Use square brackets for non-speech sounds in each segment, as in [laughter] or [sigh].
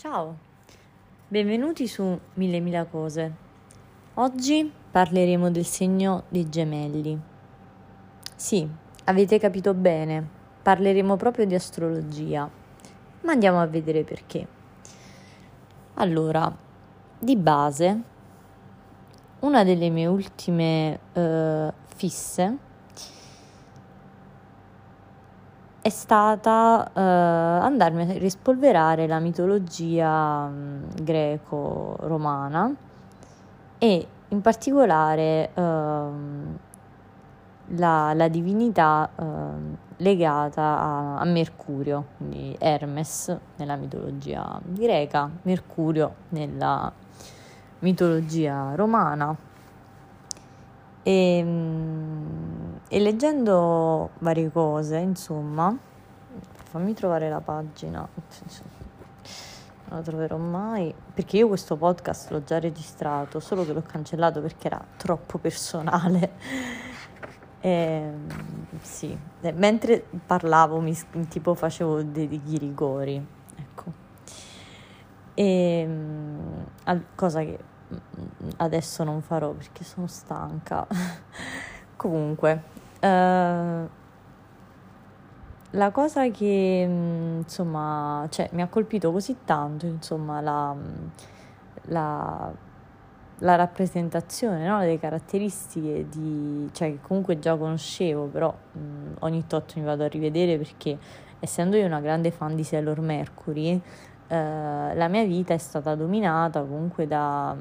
Ciao, benvenuti su Mille Mila Cose. Oggi parleremo del segno dei gemelli. Sì, avete capito bene, parleremo proprio di astrologia, ma andiamo a vedere perché. Allora, di base, una delle mie ultime uh, fisse è stata uh, andarmi a rispolverare la mitologia um, greco-romana e in particolare uh, la, la, divinità uh, legata a, a, Mercurio, quindi Hermes nella mitologia greca, Mercurio nella mitologia romana. E, um, e leggendo varie cose, insomma, fammi trovare la pagina, [laughs] non la troverò mai, perché io questo podcast l'ho già registrato, solo che l'ho cancellato perché era troppo personale. E, [laughs] ehm, sì, mentre parlavo mi tipo facevo dei, degli rigori, ecco. E, ehm, cosa che adesso non farò perché sono stanca. [laughs] Comunque, uh, la cosa che insomma cioè, mi ha colpito così tanto, insomma, la, la, la rappresentazione, no? le caratteristiche di, cioè, che comunque già conoscevo, però mh, ogni tot mi vado a rivedere perché essendo io una grande fan di Sailor Mercury, uh, la mia vita è stata dominata comunque da,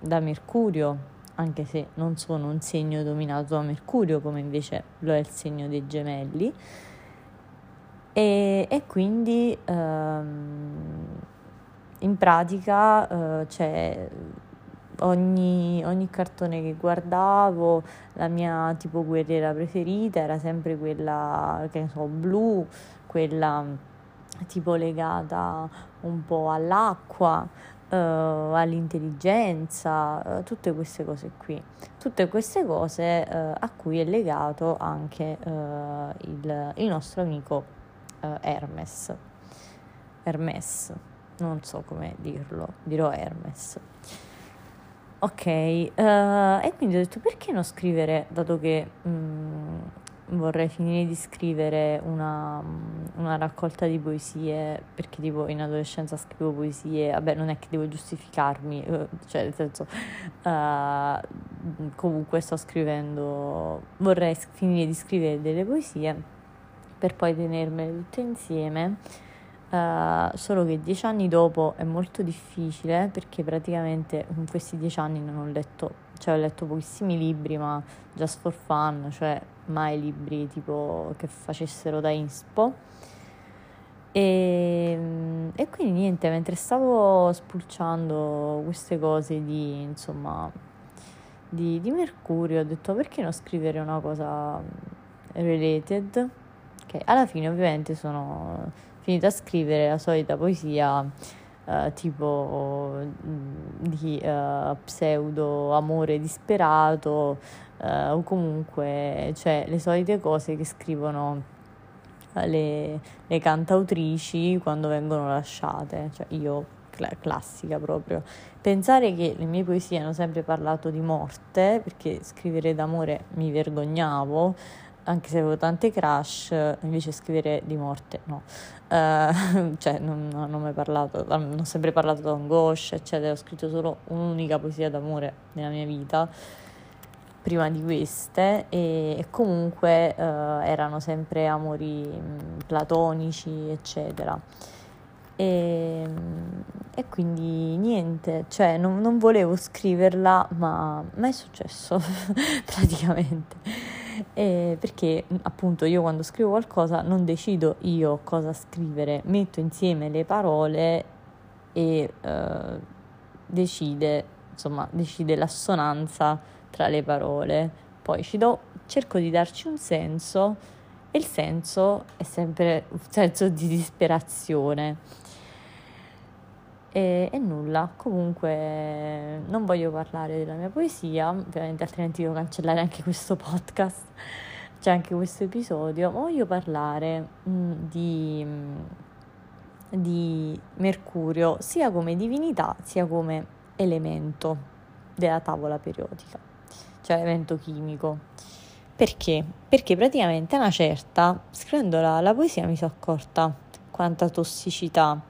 da Mercurio anche se non sono un segno dominato da Mercurio come invece lo è il segno dei gemelli. E, e quindi ehm, in pratica eh, c'è ogni, ogni, cartone che guardavo, la mia tipo guerriera preferita era sempre quella che ne so, blu, quella tipo legata un po' all'acqua uh, all'intelligenza, uh, tutte queste cose qui, tutte queste cose uh, a cui è legato anche il, il, nostro amico Hermes. Hermes, non so come dirlo, dirò Hermes. Ok, e quindi ho detto perché non scrivere, dato che um, vorrei finire di scrivere una, una, raccolta di poesie, perché tipo in adolescenza scrivo poesie, vabbè non è che devo giustificarmi, eh, cioè nel senso uh, comunque sto scrivendo, vorrei finire di scrivere delle poesie per poi tenermele tutte insieme. Uh, solo che dieci anni dopo è molto difficile perché praticamente in questi dieci anni non ho letto cioè ho letto pochissimi libri, ma just for fun, cioè mai libri tipo che facessero da inspo. E, e quindi niente, mentre stavo spulciando queste cose di, insomma, di, di Mercurio, ho detto perché non scrivere una cosa related? Che alla fine ovviamente sono finita a scrivere la solita poesia Uh, tipo mm, di uh, pseudo amore disperato uh, o comunque cioè le solite cose che scrivono le, le, cantautrici quando vengono lasciate. Cioè io cl- classica proprio. Pensare che le mie poesie hanno sempre parlato di morte perché scrivere d'amore mi vergognavo anche se avevo tante crush, invece scrivere di morte no. Uh, [laughs] cioè non, non ho mai parlato, non ho sempre parlato d'angoscia, eccetera, ho scritto solo un'unica poesia d'amore nella mia vita prima di queste e, comunque uh, erano sempre amori platonici, eccetera. E, e, quindi niente, cioè non, non volevo scriverla, ma, ma è successo [laughs] praticamente. E perché appunto io quando scrivo qualcosa non decido io cosa scrivere, metto insieme le parole e uh, decide, insomma, decide l'assonanza tra le parole. Poi ci do, cerco di darci un senso e il senso è sempre un senso di disperazione e, e, nulla, comunque non voglio parlare della mia poesia, ovviamente altrimenti devo cancellare anche questo podcast, cioè anche questo episodio, ma voglio parlare mh, mm, di, mm, di Mercurio sia come divinità sia come elemento della tavola periodica, cioè elemento chimico. Perché? Perché praticamente a una certa, scrivendo la, la poesia, mi sono accorta quanta tossicità.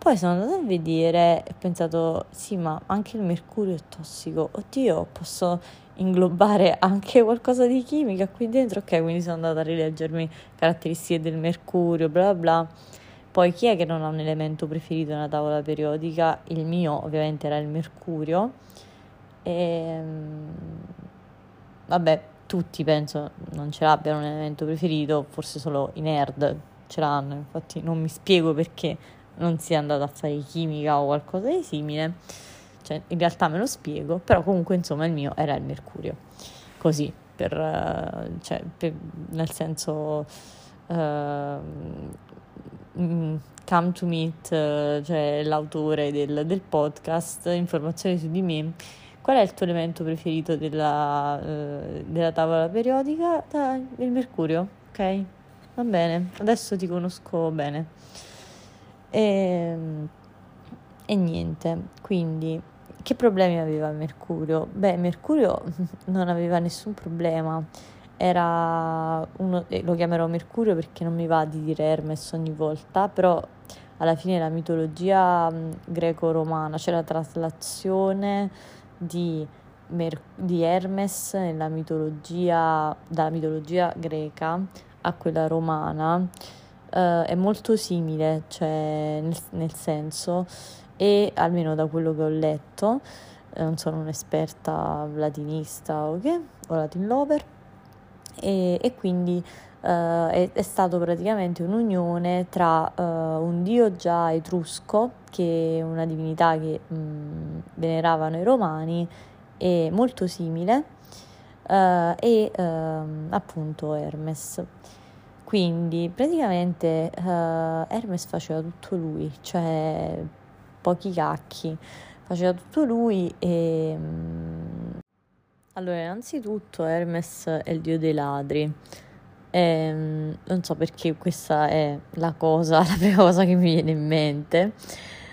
Poi sono andata a vedere e ho pensato, sì, ma anche il mercurio è tossico. Oddio, posso inglobare anche qualcosa di chimica qui dentro? Ok, quindi sono andata a rileggermi caratteristiche del mercurio, bla bla. Poi chi è che non ha un elemento preferito nella tavola periodica? Il mio ovviamente era il mercurio. E, ehm, vabbè, tutti penso non ce l'abbiano un elemento preferito, forse solo i nerd ce l'hanno, infatti non mi spiego perché non sia andato a fare chimica o qualcosa di simile, cioè in realtà me lo spiego, però comunque insomma il mio era il mercurio, così, per, uh, cioè, per, nel senso... Uh, Come to Meet, uh, cioè l'autore del, del podcast, informazioni su di me Qual è il tuo elemento preferito della, uh, della tavola periodica? Da, il mercurio, ok? Va bene, adesso ti conosco bene. E, ehm, e niente, quindi che problemi aveva Mercurio? Beh, Mercurio [laughs] non aveva nessun problema, era uno, lo chiamerò Mercurio perché non mi va di dire Hermes ogni volta, però alla fine la mitologia greco-romana, c'è la traslazione di, Mer- di Hermes mitologia, dalla mitologia greca a quella romana eh, è molto simile, cioè nel, nel, senso, e almeno da quello che ho letto, eh, non sono un'esperta latinista o che, o latin lover, e, e quindi Uh, è, è, stato praticamente un'unione tra uh, un dio già etrusco, che è una divinità che mh, mm, veneravano i romani, e molto simile, uh, e ehm, appunto Hermes. Quindi praticamente Hermes faceva tutto lui, cioè pochi cacchi, faceva tutto lui e... Mh, allora, innanzitutto Hermes è il dio dei ladri. E, ehm, non so perché questa è la cosa, [laughs] la prima cosa che mi viene in mente.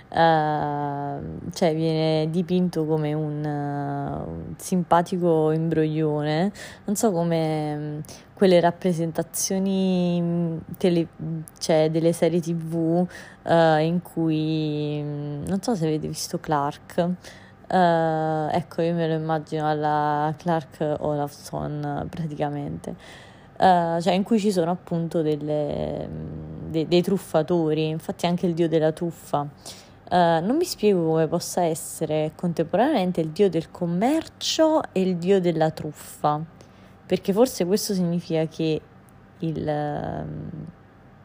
Uh, cioè viene dipinto come un, uh, un, simpatico imbroglione, non so come um, quelle rappresentazioni mm, tele, cioè delle serie tv uh, eh, in cui um, non so se avete visto Clark. ecco, io me lo immagino alla Clark Olafson praticamente uh, cioè in cui ci sono appunto delle, de, dei truffatori, infatti anche il dio della truffa. Uh, non mi spiego come possa essere contemporaneamente il dio del commercio e il dio della truffa, perché forse questo significa che il, ehm,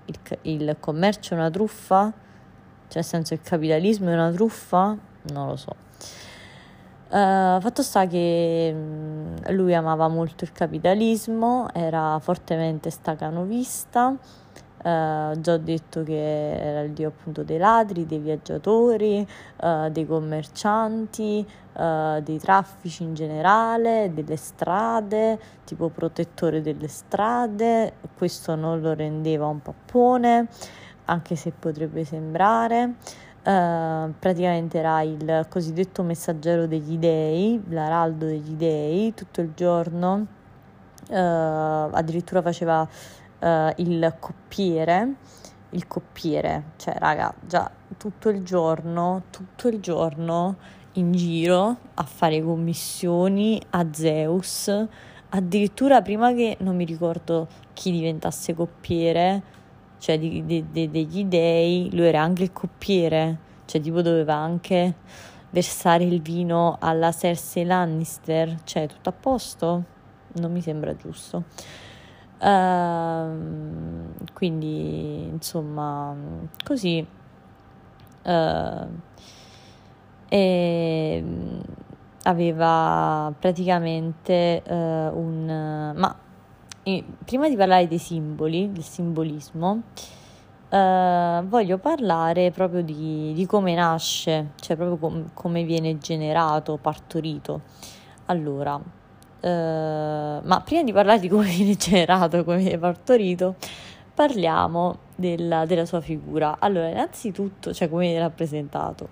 il, il commercio è una truffa, cioè nel senso il capitalismo è una truffa, non lo so. Uh, fatto sta che um, lui amava molto il capitalismo, era fortemente stacanovista, uh, già detto che era il dio appunto dei ladri, dei viaggiatori, uh, dei commercianti, dei traffici in generale, delle strade, tipo protettore delle strade, questo non lo rendeva un pappone, anche se potrebbe sembrare. Uh, praticamente era il cosiddetto messaggero degli dei, l'araldo degli dei, tutto il giorno, uh, addirittura faceva uh, il coppiere, il coppiere, cioè raga, già tutto il giorno, tutto il giorno in giro a fare commissioni a Zeus, addirittura prima che non mi ricordo chi diventasse coppiere, cioè di, di, di, degli dei, lui era anche il coppiere, cioè tipo doveva anche versare il vino alla Cersei Lannister, cioè tutto a posto? Non mi sembra giusto. Uh, quindi insomma così uh, e aveva praticamente uh, un ma prima di parlare dei simboli, del simbolismo, eh, voglio parlare proprio di, di, come nasce, cioè proprio com- come viene generato, partorito. Allora, eh, ma prima di parlare di come viene [laughs] generato, come viene partorito, parliamo della, della sua figura. Allora, innanzitutto, cioè come viene rappresentato.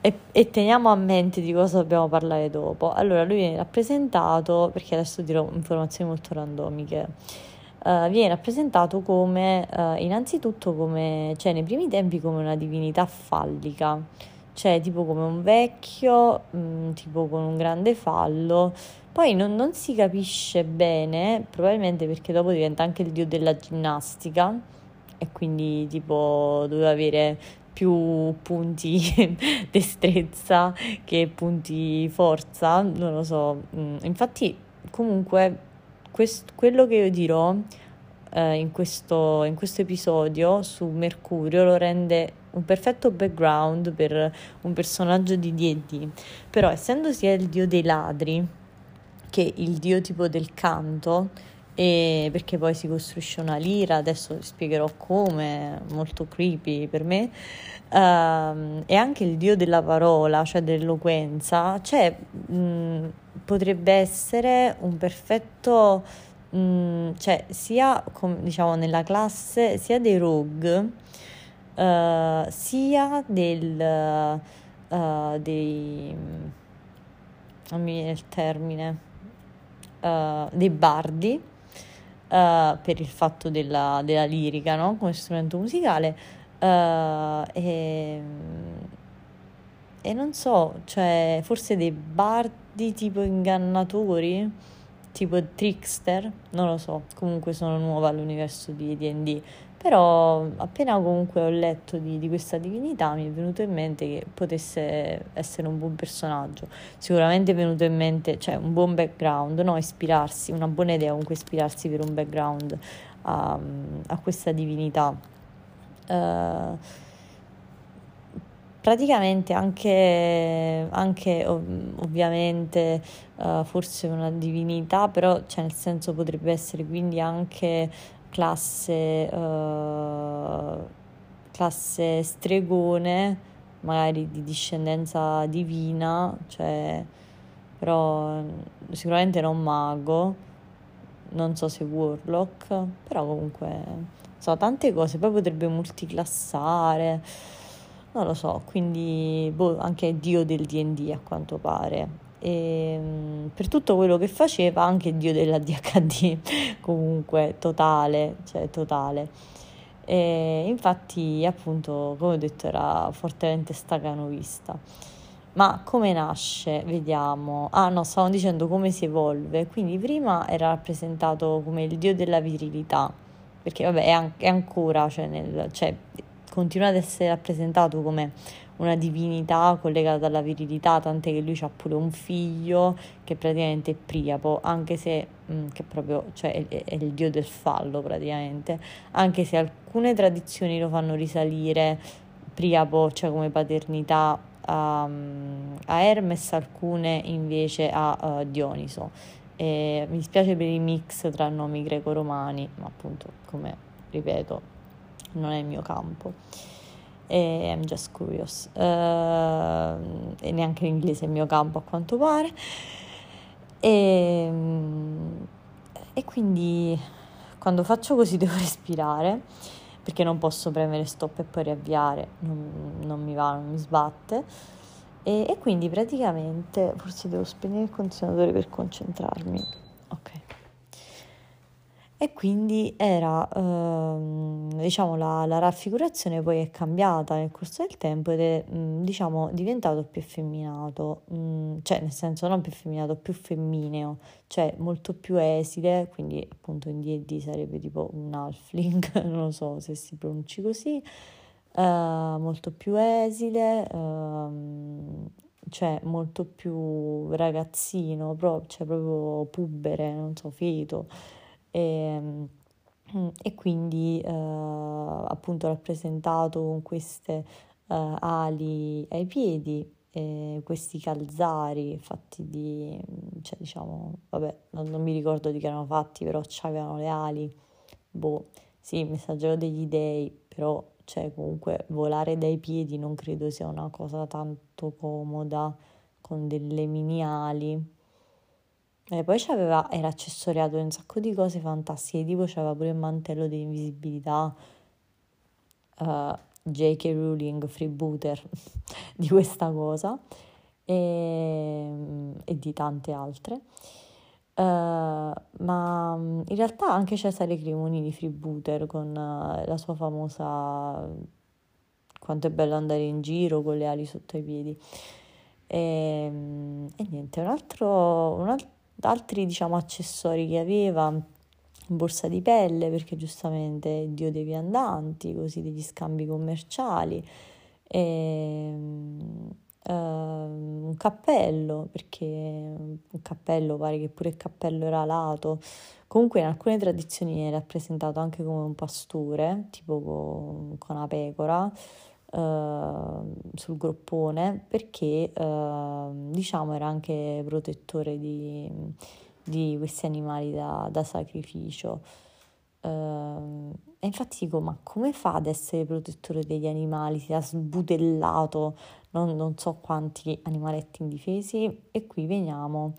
E, e, teniamo a mente di cosa dobbiamo parlare dopo. Allora, lui viene rappresentato, perché adesso dirò informazioni molto randomiche, uh, viene rappresentato come, uh, innanzitutto come, cioè nei primi tempi come una divinità fallica, cioè tipo come un vecchio, mh, mm, tipo con un grande fallo, poi non, non si capisce bene, probabilmente perché dopo diventa anche il dio della ginnastica e quindi tipo doveva avere più punti [laughs] destrezza che punti forza, non lo so. Mm, infatti, comunque, quest- quello che io dirò eh, in, questo, in questo episodio su Mercurio lo rende un perfetto background per un personaggio di D&D. Però, essendo sia il dio dei ladri che il dio tipo del canto, e perché poi si costruisce una lira, adesso vi spiegherò come, molto creepy per me, uh, e anche il dio della parola, cioè dell'eloquenza, cioè mh, potrebbe essere un perfetto, mh, cioè sia com, diciamo nella classe sia dei rogue, uh, sia del, uh, dei, non mi viene il termine, uh, dei bardi, per il fatto della, della lirica no? come strumento musicale e, e, non so, cioè forse dei bardi tipo ingannatori, tipo trickster, non lo so, comunque sono nuova all'universo di D&D però appena comunque ho letto di, di, questa divinità mi è venuto in mente che potesse essere un buon personaggio. Sicuramente è venuto in mente, cioè un buon background, no? ispirarsi, una buona idea comunque ispirarsi per un background a, a questa divinità. Uh, praticamente anche, anche ov- ovviamente uh, forse una divinità, però cioè nel senso potrebbe essere quindi anche classe, uh, classe stregone, magari di discendenza divina, cioè, però sicuramente non mago, non so se warlock, però comunque so tante cose, poi potrebbe multiclassare, non lo so, quindi boh, anche dio del DD a quanto pare e ehm, per tutto quello che faceva anche Dio della DHD [laughs] comunque totale cioè totale. E infatti appunto come ho detto era fortemente staganovista ma come nasce? Vediamo. Ah no stavamo dicendo come si evolve. Quindi prima era rappresentato come il dio della virilità perché vabbè è, an- è ancora cioè, nel, cioè continua ad essere rappresentato come una divinità collegata alla virilità, tant'è che lui ha pure un figlio che praticamente è Priapo, anche se mm, che proprio, cioè, è, è, il dio del fallo praticamente, anche se alcune tradizioni lo fanno risalire Priapo, cioè come paternità a, a Hermes, alcune invece a uh, Dioniso. E mi dispiace per i mix tra nomi greco-romani, ma appunto, come ripeto, non è il mio campo e I'm just curious. Uh, e neanche l'inglese è il mio campo a quanto pare. E, e quindi quando faccio così [laughs] devo respirare perché non posso premere stop e poi riavviare. Non, non mi va, non mi sbatte. E, e quindi praticamente forse devo spegnere il condizionatore per concentrarmi. Ok e quindi era, ehm, diciamo, la, la, raffigurazione poi è cambiata nel corso del tempo ed è, mh, mm, diciamo, diventato più effeminato, mh, mm, cioè nel senso non più effeminato, più femmineo, cioè molto più esile, quindi appunto in D&D sarebbe tipo un halfling, [laughs] non lo so se si pronunci così, uh, molto più esile, uh, cioè molto più ragazzino, pro- cioè proprio pubere, non so, feto e, ehm, e quindi eh, appunto rappresentato con queste eh, ali ai piedi eh, questi calzari fatti di, cioè diciamo, vabbè, non, non, mi ricordo di che erano fatti, però avevano le ali, boh, sì, messaggero degli dei, però, cioè, comunque volare dai piedi non credo sia una cosa tanto comoda con delle mini ali E poi c'aveva, era accessoriato un sacco di cose fantastiche, tipo c'aveva pure il mantello di invisibilità, uh, eh, J.K. Rowling, freebooter [laughs] di questa cosa e, e di tante altre. Uh, ma in realtà anche Cesare Cremonini freebooter con uh, la sua famosa quanto è bello andare in giro con le ali sotto i piedi e, e niente un altro, un altro altri diciamo accessori che aveva borsa di pelle perché giustamente dio dei viandanti così degli scambi commerciali e, uh, un cappello perché un cappello pare che pure il cappello era alato. Comunque in alcune tradizioni è rappresentato anche come un pastore tipo con, con una pecora uh, sul groppone perché uh, diciamo era anche protettore di, di questi animali da, da sacrificio. Uh, e infatti dico, ma come fa ad essere protettore degli animali? Si è sbutellato non, non so quanti animaletti indifesi e qui veniamo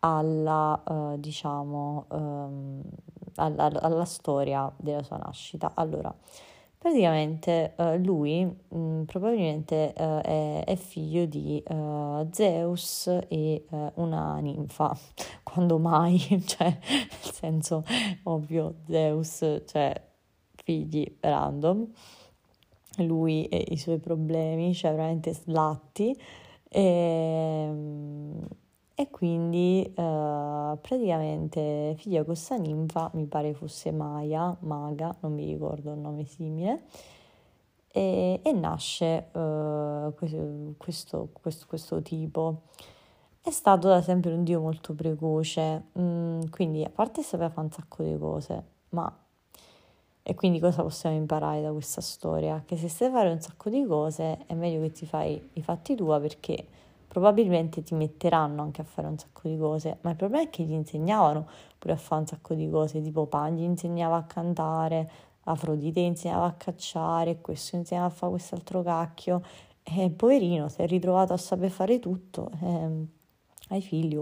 alla, uh, diciamo, um, alla, alla, storia della sua nascita. Allora, Praticamente uh, lui mh, mm, probabilmente uh, è, è, figlio di uh, Zeus e una ninfa, [laughs] quando mai, [laughs] cioè nel senso ovvio Zeus, cioè figli random, lui e i suoi problemi, cioè veramente slatti. E, ehm, e quindi uh, praticamente figlia questa ninfa, mi pare fosse Maya, maga, non mi ricordo il nome simile, e, e nasce questo, questo, questo, questo, tipo. È stato da sempre un dio molto precoce, mm, quindi a parte sapeva fare un sacco di cose, ma... E quindi cosa possiamo imparare da questa storia? Che se sai fare un sacco di cose è meglio che ti fai i fatti tua perché probabilmente ti metteranno anche a fare un sacco di cose, ma il problema è che gli insegnavano pure a fare un sacco di cose, tipo Pan gli insegnava a cantare, Afrodite insegnava a cacciare, questo insegnava a fare quest'altro cacchio, e poverino si è ritrovato a saper fare tutto, eh, ai figli.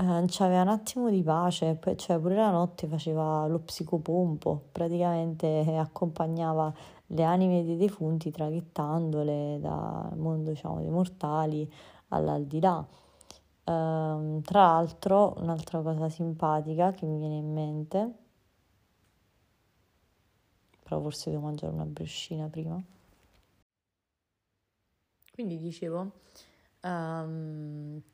Eh, c'aveva un attimo di pace, cioè, pure la notte faceva lo psicopompo, praticamente accompagnava le anime dei defunti traghettandole dal mondo diciamo, dei mortali all'aldilà. Uh, tra l'altro, un'altra cosa simpatica che mi viene in mente, però forse devo mangiare una briochina prima. Quindi dicevo, um,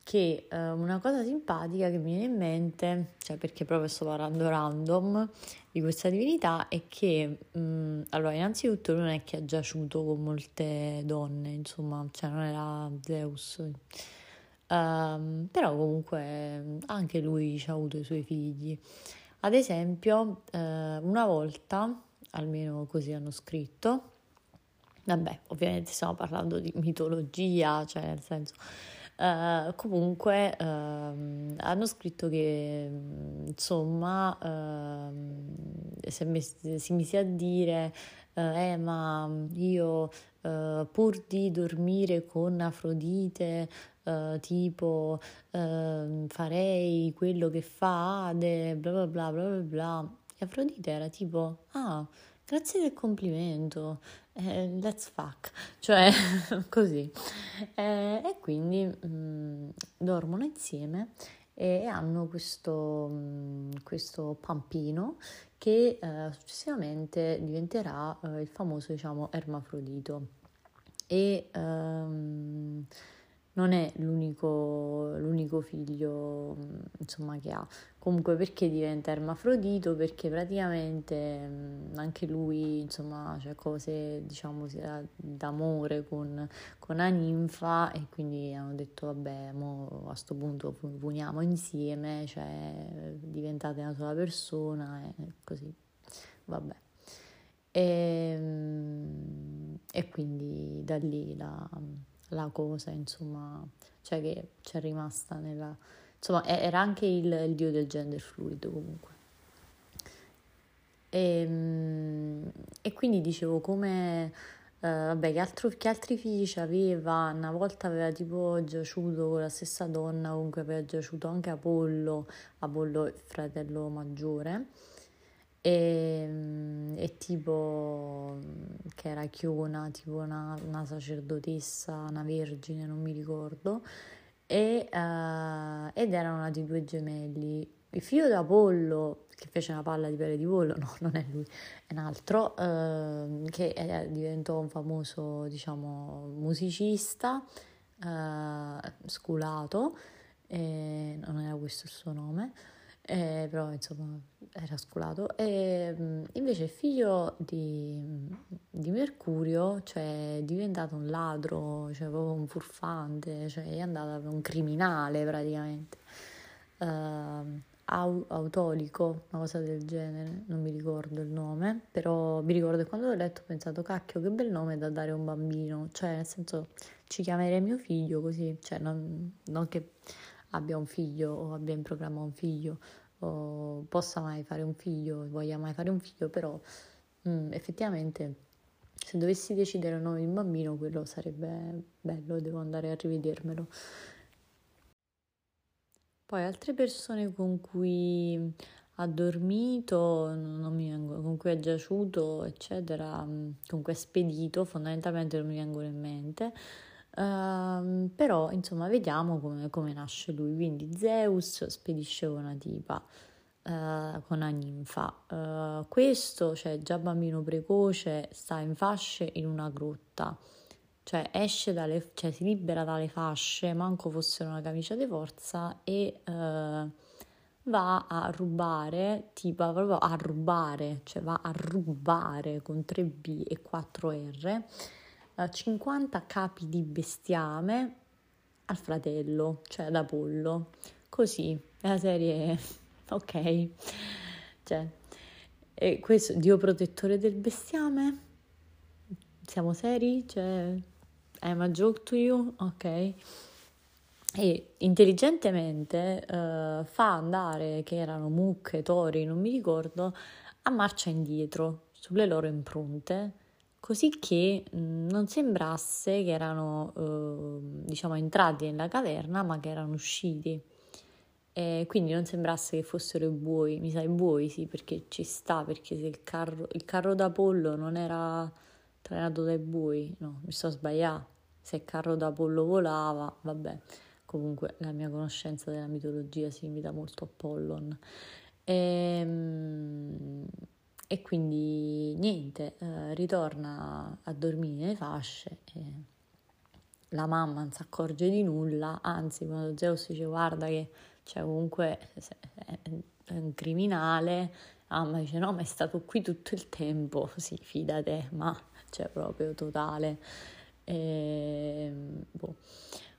che uh, una cosa simpatica che mi viene in mente, cioè perché proprio sto parlando random di questa divinità, è che um, allora innanzitutto non è che ha giaciuto con molte donne, insomma, cioè non era Zeus. Um, però comunque anche lui ha avuto i suoi figli. Ad esempio, uh, una volta, almeno così hanno scritto, Vabbè, ovviamente stiamo parlando di mitologia, cioè nel senso... Uh, comunque uh, hanno scritto che insomma uh, se mi, si mise a dire eh, eh ma io pur di dormire con Afrodite tipo farei quello che fa Ade bla bla bla bla bla e Afrodite era tipo ah grazie del complimento eh, let's fuck, cioè [laughs] così. Eh, e quindi mh, mm, dormono insieme e hanno questo, mh, mm, questo pampino che eh, successivamente diventerà eh, il famoso, diciamo, ermafrodito. E um, non è l'unico, l'unico figlio insomma, che ha. Comunque perché diventa ermafrodito? Perché praticamente anche lui insomma c'è cose diciamo d'amore con, con la ninfa e quindi hanno detto vabbè a questo punto uniamo insieme, cioè diventate una sola persona e così vabbè. E, e quindi da lì la la cosa, insomma, cioè che c'è rimasta nella... Insomma, era anche il, il dio del gender fluido comunque. E, ehm, e quindi dicevo come... vabbè, che, altro, che altri figli aveva? Una volta aveva tipo giaciuto con la stessa donna, comunque aveva giaciuto anche Apollo, Apollo il fratello maggiore. E, e tipo che era Chiona, tipo una, una sacerdotessa, una vergine, non mi ricordo, e, uh, ed erano nati due gemelli. Il figlio di Apollo, che fece una palla di pelle di pollo, [laughs] no, non è lui, è un altro, uh, che è, diventò un famoso, diciamo, musicista, uh, sculato, non era questo il suo nome, eh, però insomma era sculato. E invece il figlio di, di, Mercurio, cioè è diventato un ladro, cioè un furfante, cioè è andato un criminale praticamente. Uh, autolico, una cosa del genere, non mi ricordo il nome, però mi ricordo che quando l'ho letto ho pensato, cacchio, che bel nome da dare a un bambino, cioè nel senso ci chiamerei mio figlio così, cioè non, non che abbia un figlio o abbia in programma un figlio o possa mai fare un figlio, voglia mai fare un figlio, però mh, mm, effettivamente se dovessi decidere il nome di un bambino quello sarebbe bello, devo andare a rivedermelo. Poi altre persone con cui ha dormito, vengo, con cui ha giaciuto, eccetera, mm, con cui ha spedito, fondamentalmente non mi vengono in mente. Uh, però insomma vediamo come, come, nasce lui. Quindi Zeus spedisce una tipa uh, con una ninfa. Uh, questo, cioè già bambino precoce, sta in fasce in una grotta. Cioè esce dalle, cioè si libera dalle fasce, manco fossero una camicia di forza e eh, va a rubare, tipo proprio a rubare, cioè va a rubare con 3B e 4R 50 capi di bestiame al fratello, cioè ad Apollo. Così, la serie, [laughs] ok, cioè, e questo, Dio protettore del bestiame? Siamo seri? Cioè, I'm a joke to you? Ok. E intelligentemente uh, fa andare, che erano mucche, tori, non mi ricordo, a marcia indietro sulle loro impronte così che mh, non sembrasse che erano eh, diciamo entrati nella caverna ma che erano usciti. E quindi non sembrasse che fossero i buoi. Mi sa i buoi sì perché ci sta perché se il carro, il carro d'Apollo non era trainato dai buoi no mi sto sbagliando se il carro d'Apollo volava vabbè. Comunque la mia conoscenza della mitologia si limita molto a Pollon ehm, e quindi niente, eh, ritorna a dormire nelle fasce la mamma non si accorge di nulla, anzi quando Zeus dice guarda che cioè, comunque è un criminale, la mamma dice no ma è stato qui tutto il tempo, [laughs] sì fidate, ma cioè proprio totale. E, boh.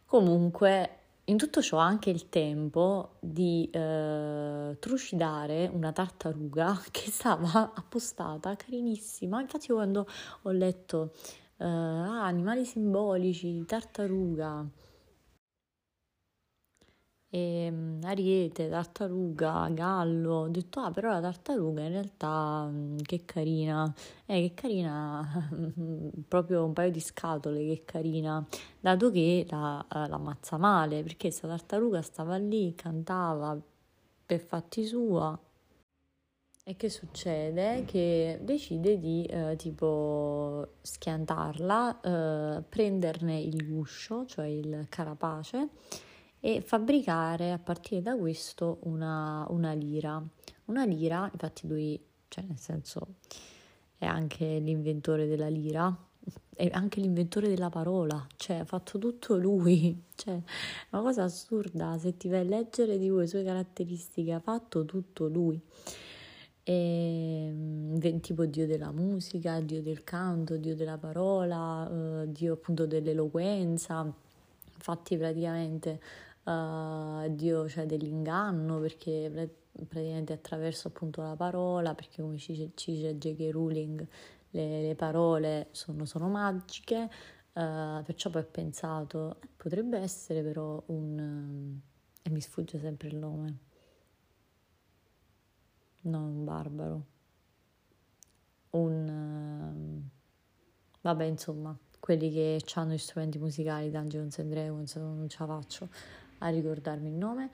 Comunque in tutto ciò anche il tempo di eh, trucidare una tartaruga [laughs] che stava appostata, carinissima. Infatti quando ho letto eh, ah, animali simbolici, tartaruga, e, um, ariete, tartaruga, gallo. Ho detto, ah, però la tartaruga in realtà um, che carina, eh, che carina, [laughs] proprio un paio di scatole, che carina, dato che la, uh, l'ammazza male, perché questa tartaruga stava lì, cantava per fatti sua. E che succede? Che decide di eh, tipo schiantarla, eh, prenderne il guscio, cioè il carapace, e fabbricare a partire da questo una, una lira. Una lira, infatti lui, cioè nel senso, è anche l'inventore della lira, è anche l'inventore della parola, cioè ha fatto tutto lui, [laughs] cioè è una cosa assurda, se ti vai a leggere di le sue caratteristiche, ha fatto tutto lui. E, ehm, tipo dio della musica, dio del canto, dio della parola, eh, dio appunto dell'eloquenza, infatti praticamente uh, Dio cioè dell'inganno perché praticamente attraverso appunto la parola, perché come ci, dice J.K. Rowling le, le parole sono, sono magiche, uh, perciò poi ho pensato eh, potrebbe essere però un... e mi sfugge sempre il nome, non un barbaro, un... vabbè, insomma, quelli che hanno gli strumenti musicali, Dungeons and Dragons, non ce la faccio a ricordarmi il nome.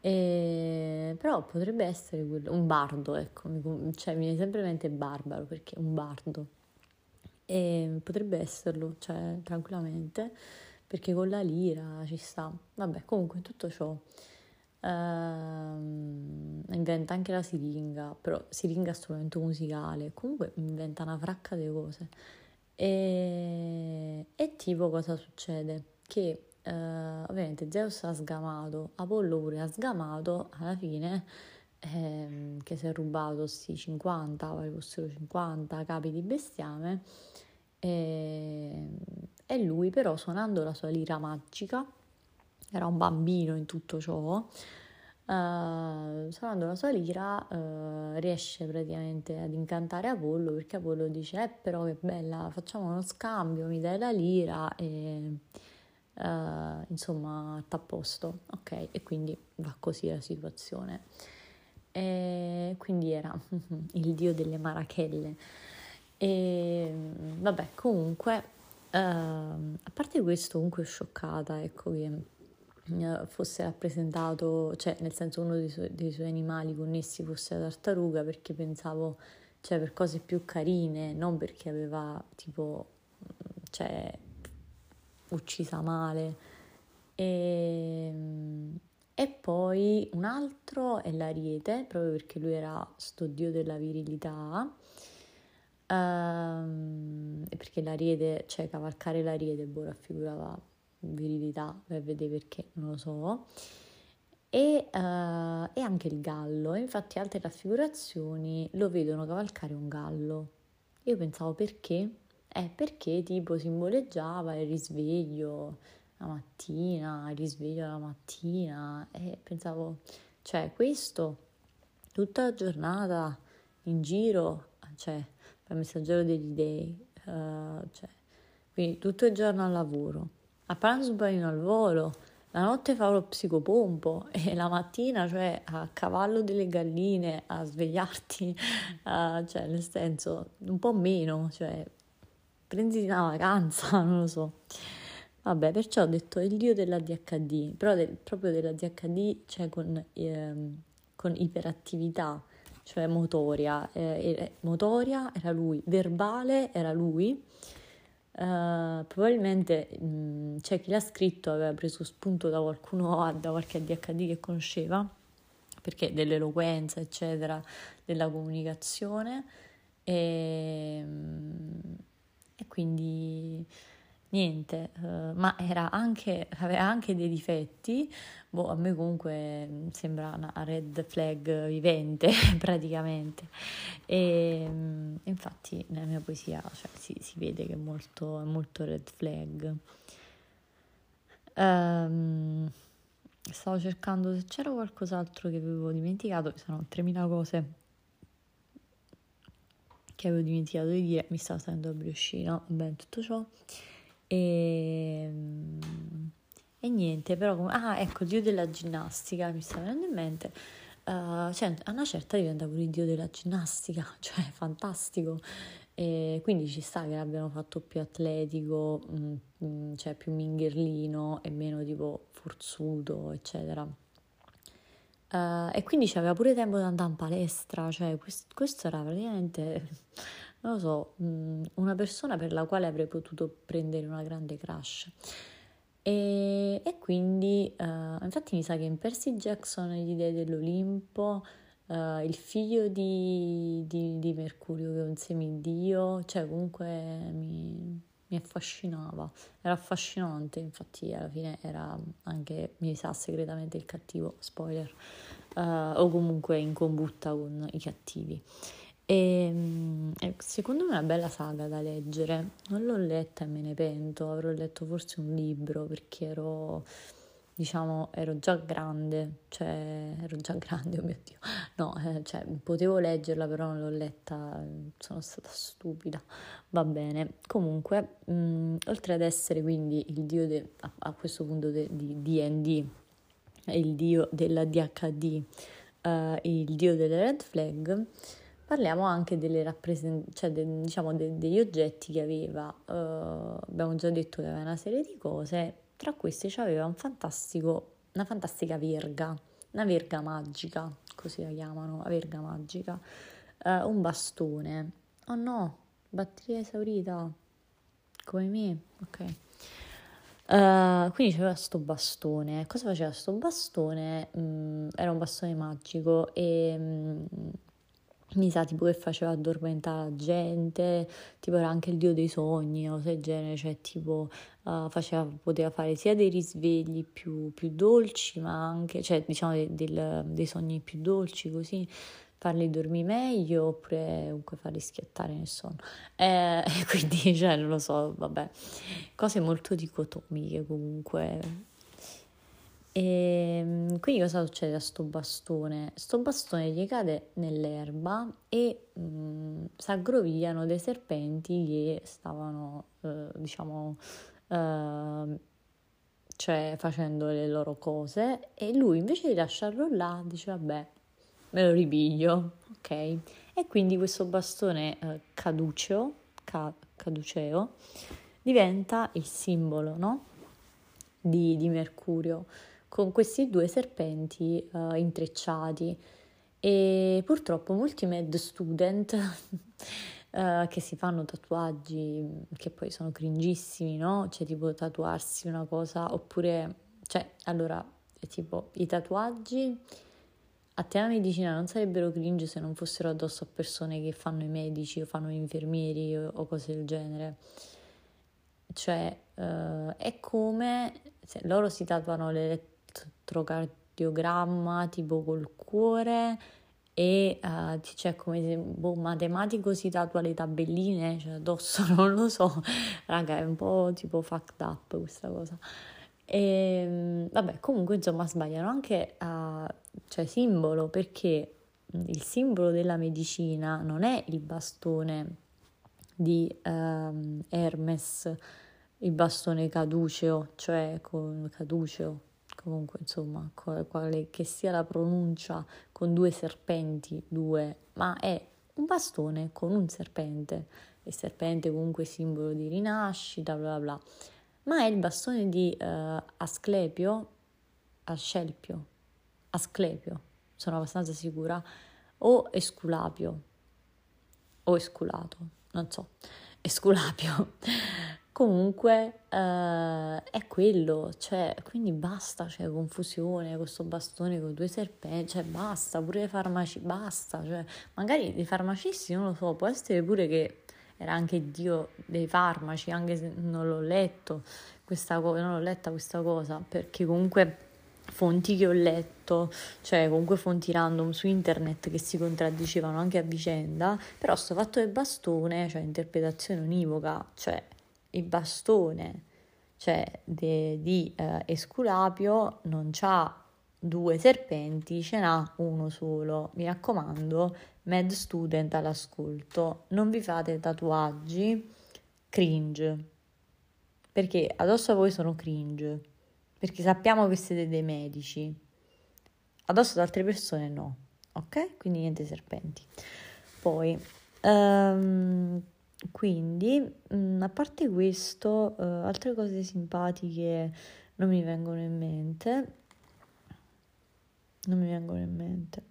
E... Però potrebbe essere quello, un bardo, ecco, cioè, mi viene sempre in mente barbaro perché è un bardo. E potrebbe esserlo, cioè, tranquillamente, perché con la lira ci sta. Vabbè, comunque tutto ciò. Uh, inventa anche la siringa, però siringa è strumento musicale, comunque inventa una fracca di cose. E, e tipo cosa succede? Che uh, ovviamente Zeus ha sgamato, Apollo pure ha sgamato, alla fine ehm, che si è rubato questi 50, poi fossero 50 capi di bestiame, e, e lui però suonando la sua lira magica, era un bambino in tutto ciò, Uh, suonando la sua lira uh, riesce praticamente ad incantare Apollo perché Apollo dice eh però che bella facciamo uno scambio mi dai la lira e uh, insomma a posto ok? E quindi va così la situazione. E quindi era [laughs] il dio delle marachelle. E vabbè comunque a parte questo comunque scioccata ecco che eh, fosse rappresentato, cioè nel senso uno dei, su- dei suoi animali connessi fosse la tartaruga perché pensavo, cioè per cose più carine, non perché aveva tipo, cioè, uccisa male. E, e poi un altro è l'ariete, proprio perché lui era sto dio della virilità. Um, perché l'ariete, cioè cavalcare l'ariete, boh, raffigurava virilità, per vedere perché, non lo so. E, uh, e anche il gallo, infatti altre raffigurazioni lo vedono cavalcare un gallo. Io pensavo perché? Eh, perché tipo simboleggiava il risveglio la mattina, il risveglio la mattina e pensavo, cioè questo tutta la giornata in giro, cioè per messaggero degli dei, uh, cioè, quindi tutto il giorno al lavoro, a pranzo un panino al volo, la notte fa lo psicopompo [laughs] e la mattina, cioè a cavallo delle galline, a svegliarti, [laughs] uh, cioè nel senso un po' meno, cioè prenditi una [laughs] vacanza, non lo so. Vabbè, perciò ho detto il dio dell'ADHD, però del, proprio dell'ADHD, cioè con, ehm, con iperattività, cioè motoria, eh, motoria era lui, verbale era lui, Uh, probabilmente mm, c'è chi l'ha scritto aveva preso spunto da qualcuno da qualche ADHD che conosceva perché dell'eloquenza eccetera della comunicazione. E, mm, e quindi niente, uh, ma era anche, aveva anche dei difetti, boh, a me comunque mm, sembra una red flag vivente [laughs] praticamente. E um, infatti nella mia poesia cioè, si, si, vede che è molto, molto red flag. Um, stavo cercando se c'era qualcos'altro che avevo dimenticato, ci sono 3000 cose che avevo dimenticato di dire, mi stava salendo il briochino, bene tutto ciò. E, e niente, però, ah, ecco, dio della ginnastica mi sta venendo in mente. Uh, cioè, a una certa diventa pure il dio della ginnastica, [laughs] cioè fantastico. E quindi ci sta che l'abbiano fatto più atletico, mh, mh, cioè più mingherlino e meno tipo forzuto, eccetera. Uh, e quindi c'aveva pure tempo di andare in palestra, cioè questo, questo era praticamente [laughs] non lo so, mm, una persona per la quale avrei potuto prendere una grande crush. E, e quindi, uh, infatti mi sa che in Percy Jackson, gli dei dell'Olimpo, uh, il figlio di, di, di, Mercurio che è un semidio, cioè comunque mi, mi affascinava, era affascinante, infatti alla fine era anche, mi sa, segretamente il cattivo, spoiler, uh, o comunque in combutta con i cattivi. E, secondo me è una bella saga da leggere. Non l'ho letta e me ne pento, avrò letto forse un libro perché ero, diciamo, ero già grande, cioè ero già grande, [laughs] oh mio Dio. No, eh, cioè, potevo leggerla, però non l'ho letta, sono stata stupida. Va bene. Comunque, mh, mm, oltre ad essere quindi il dio de, a, a, questo punto de, di D&D, il dio della DHD, uh, eh, il dio delle red flag, parliamo anche delle rappresent- cioè de- diciamo de- degli oggetti che aveva. Uh, abbiamo già detto che aveva una serie di cose, tra queste c'aveva un fantastico, una fantastica verga, una verga magica, così la chiamano, la verga magica, uh, un bastone. Oh no, batteria esaurita, come me, ok. Uh, quindi c'era questo bastone. Cosa faceva questo bastone? Mm, era un bastone magico e mm, mi sa tipo che faceva addormentare la gente, tipo era anche il dio dei sogni, cose del genere, cioè tipo uh, faceva, poteva fare sia dei risvegli più, più dolci, ma anche, cioè diciamo de, del, dei sogni più dolci così, farli dormire meglio oppure comunque farli schiattare nel sonno. Eh, [laughs] quindi, cioè, non lo so, vabbè, cose molto dicotomiche comunque. E ehm, quindi cosa succede a sto bastone? Sto bastone gli cade nell'erba e mh, mm, si aggrovigliano dei serpenti che stavano, eh, diciamo, eh, cioè facendo le loro cose e lui invece di lasciarlo là dice vabbè me lo ripiglio, ok? E quindi questo bastone eh, caduceo, ca- caduceo diventa il simbolo, no? Di, di Mercurio, con questi due serpenti uh, intrecciati. E purtroppo molti med student uh, [laughs] che si fanno tatuaggi che poi sono cringissimi, no? Cioè tipo tatuarsi una cosa, oppure, cioè, allora, è tipo i tatuaggi a tema medicina non sarebbero cringe se non fossero addosso a persone che fanno i medici o fanno gli infermieri o, o cose del genere. Cioè, uh, è come se loro si tatuano l'elettrocardiogramma tipo col cuore e uh, cioè come se boh, matematico si tatua le tabelline cioè addosso, [laughs] non lo so, raga, è un po' tipo fucked up questa cosa. E ehm, vabbè, comunque insomma sbagliano anche a cioè simbolo perché il simbolo della medicina non è il bastone di um, Hermes, il bastone caduceo, cioè con caduceo, comunque insomma, quale che sia la pronuncia con due serpenti, due, ma è un bastone con un serpente. Il serpente comunque simbolo di rinascita, bla bla bla ma è il bastone di uh, Asclepio, Ascelpio, Asclepio, sono abbastanza sicura, o Esculapio, o Esculato, non so, Esculapio. Comunque uh, è quello, cioè, quindi basta, cioè, confusione con questo bastone con due serpenti, cioè basta, pure i farmaci, basta, cioè, magari i farmacisti non lo so, può essere pure che era anche Dio dei farmaci, anche se non l'ho letto questa cosa, non l'ho letta questa cosa, perché comunque fonti che ho letto, cioè comunque fonti random su internet che si contraddicevano anche a vicenda, però sto fatto del bastone, cioè interpretazione univoca, cioè il bastone cioè de, di eh, Esculapio non c'ha due serpenti, ce n'ha uno solo. Mi raccomando, med student all'ascolto, non vi fate tatuaggi cringe, perché addosso a voi sono cringe, perché sappiamo che siete dei medici, addosso ad altre persone no, ok? Quindi niente serpenti. Poi, um, quindi, mh, mm, a parte questo, uh, altre cose simpatiche non mi vengono in mente, non mi vengono in mente.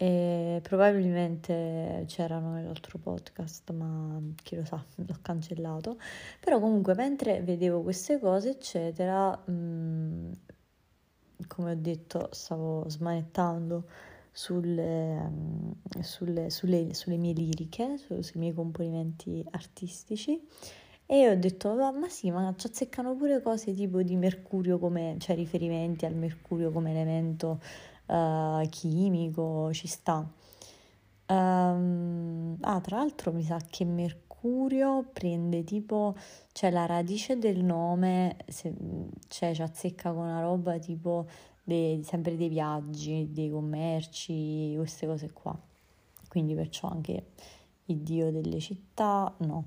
E probabilmente c'erano nell'altro podcast, ma chi lo sa, [laughs] l'ho cancellato. Però comunque mentre vedevo queste cose, eccetera, mh, mm, come ho detto, stavo smanettando sulle, um, sulle, sulle, sulle mie liriche, su, sui miei componimenti artistici. E ho detto, ma sì, ma ci azzeccano pure cose tipo di mercurio come, cioè riferimenti al mercurio come elemento uh, chimico, ci sta. Um, ah, tra l'altro mi sa che Mercurio prende tipo, cioè la radice del nome, se, cioè ci azzecca con una roba tipo dei, sempre dei viaggi, dei commerci, queste cose qua. Quindi perciò anche il dio delle città, no,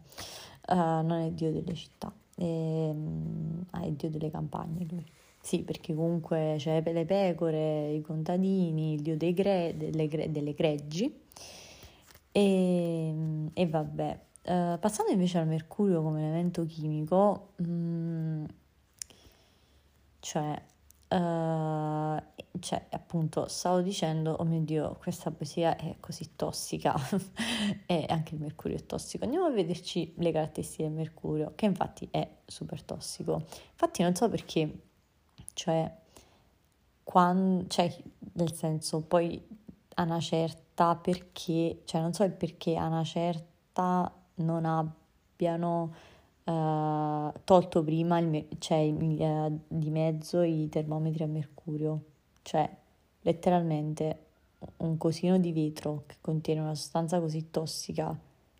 uh, non è il dio delle città, è, um, ah, è il dio delle campagne lui. Sì, perché comunque c'è le pecore, i contadini, il dio gre, delle, gre, delle greggi E, e vabbè, uh, passando invece al mercurio come elemento chimico, mm, cioè, uh, cioè, appunto, stavo dicendo, oh mio Dio, questa poesia è così tossica [laughs] e anche il mercurio è tossico. Andiamo a vederci le caratteristiche del mercurio, che infatti è super tossico. Infatti non so perché, cioè, quando, cioè, nel senso, poi a una certa perché, cioè non so il perché a una certa non abbiano uh, tolto prima il, cioè, il, uh, di mezzo i termometri a mercurio, cioè letteralmente un cosino di vetro che contiene una sostanza così tossica,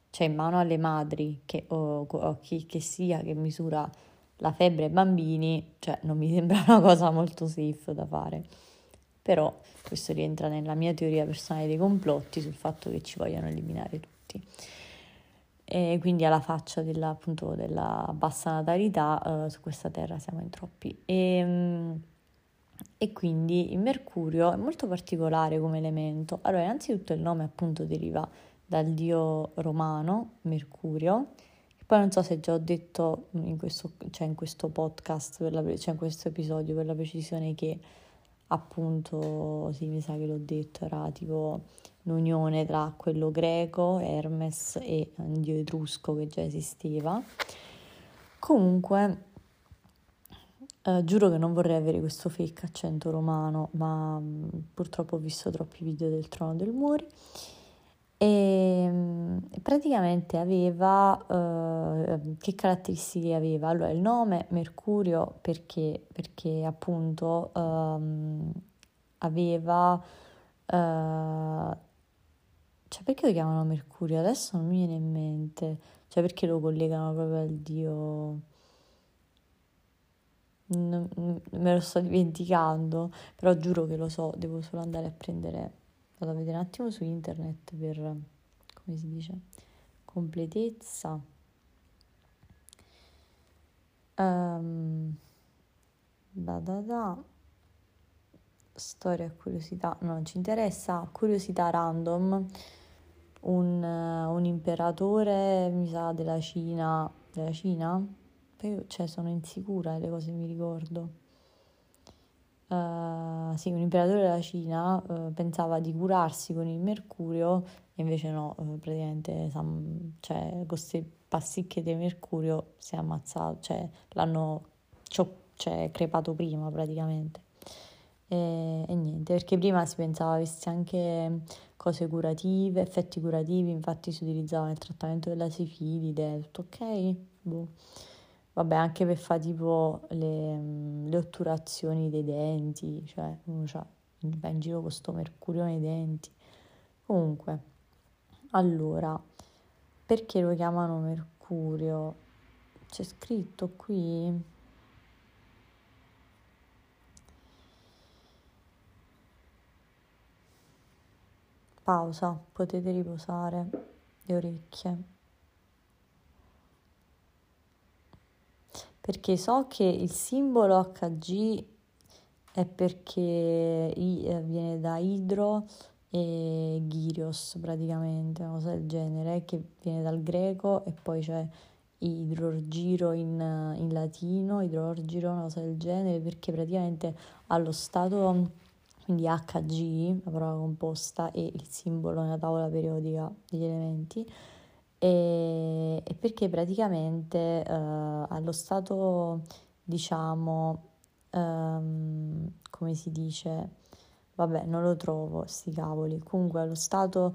cioè in mano alle madri che, o, o chi che sia che misura la febbre ai bambini, cioè non mi sembra una cosa molto safe da fare. Però questo rientra nella mia teoria personale dei complotti sul fatto che ci vogliano eliminare tutti. E quindi alla faccia della, appunto, della bassa natalità, uh, su questa terra siamo in troppi. E, ehm, e quindi il mercurio è molto particolare come elemento. Allora, innanzitutto il nome appunto deriva dal dio romano, Mercurio, poi non so se già ho detto in questo, cioè in questo podcast, la, cioè in questo episodio per la precisione che appunto, sì, mi sa che l'ho detto, era tipo l'unione tra quello greco, Hermes, e un dio etrusco che già esisteva. Comunque, eh, giuro che non vorrei avere questo fake accento romano, ma mh, purtroppo ho visto troppi video del trono del Muri. E praticamente aveva, eh, che caratteristiche aveva? Allora, il nome Mercurio perché, perché appunto um, aveva, uh, cioè perché lo chiamano Mercurio? Adesso non mi viene in mente, cioè perché lo collegano proprio al dio... Non, me lo sto dimenticando, però giuro che lo so, devo solo andare a prendere vado a vedere un attimo su internet per, come si dice, completezza. Um, da da da. Storia e curiosità. No, non ci interessa. Curiosità random un, un imperatore mi sa della Cina della Cina io cioè, sono insicura delle cose mi ricordo uh, sì, un imperatore della Cina uh, pensava di curarsi con il mercurio e invece no, uh, praticamente cioè, con queste pasticche di mercurio si è ammazzato, cioè l'hanno cioè, crepato prima praticamente. E, e, niente, perché prima si pensava avesse anche cose curative, effetti curativi, infatti si utilizzava nel trattamento della sifilide, tutto ok? Boh. Vabbè, anche per fare tipo le, le otturazioni dei denti, cioè uno cioè, in giro con sto mercurio nei denti. Comunque, allora, perché lo chiamano mercurio? C'è scritto qui. Pausa, potete riposare le orecchie. perché so che il simbolo HG è perché eh, viene da idro e gyrios praticamente, una cosa del genere, che viene dal greco e poi c'è idrorgiro in, in latino, idrorgiro, una cosa del genere, perché praticamente allo stato quindi Hg, la parola composta, e il simbolo nella tavola periodica degli elementi, e, perché praticamente eh, allo stato, diciamo, ehm, come si dice, vabbè, non lo trovo, sti cavoli, comunque allo stato,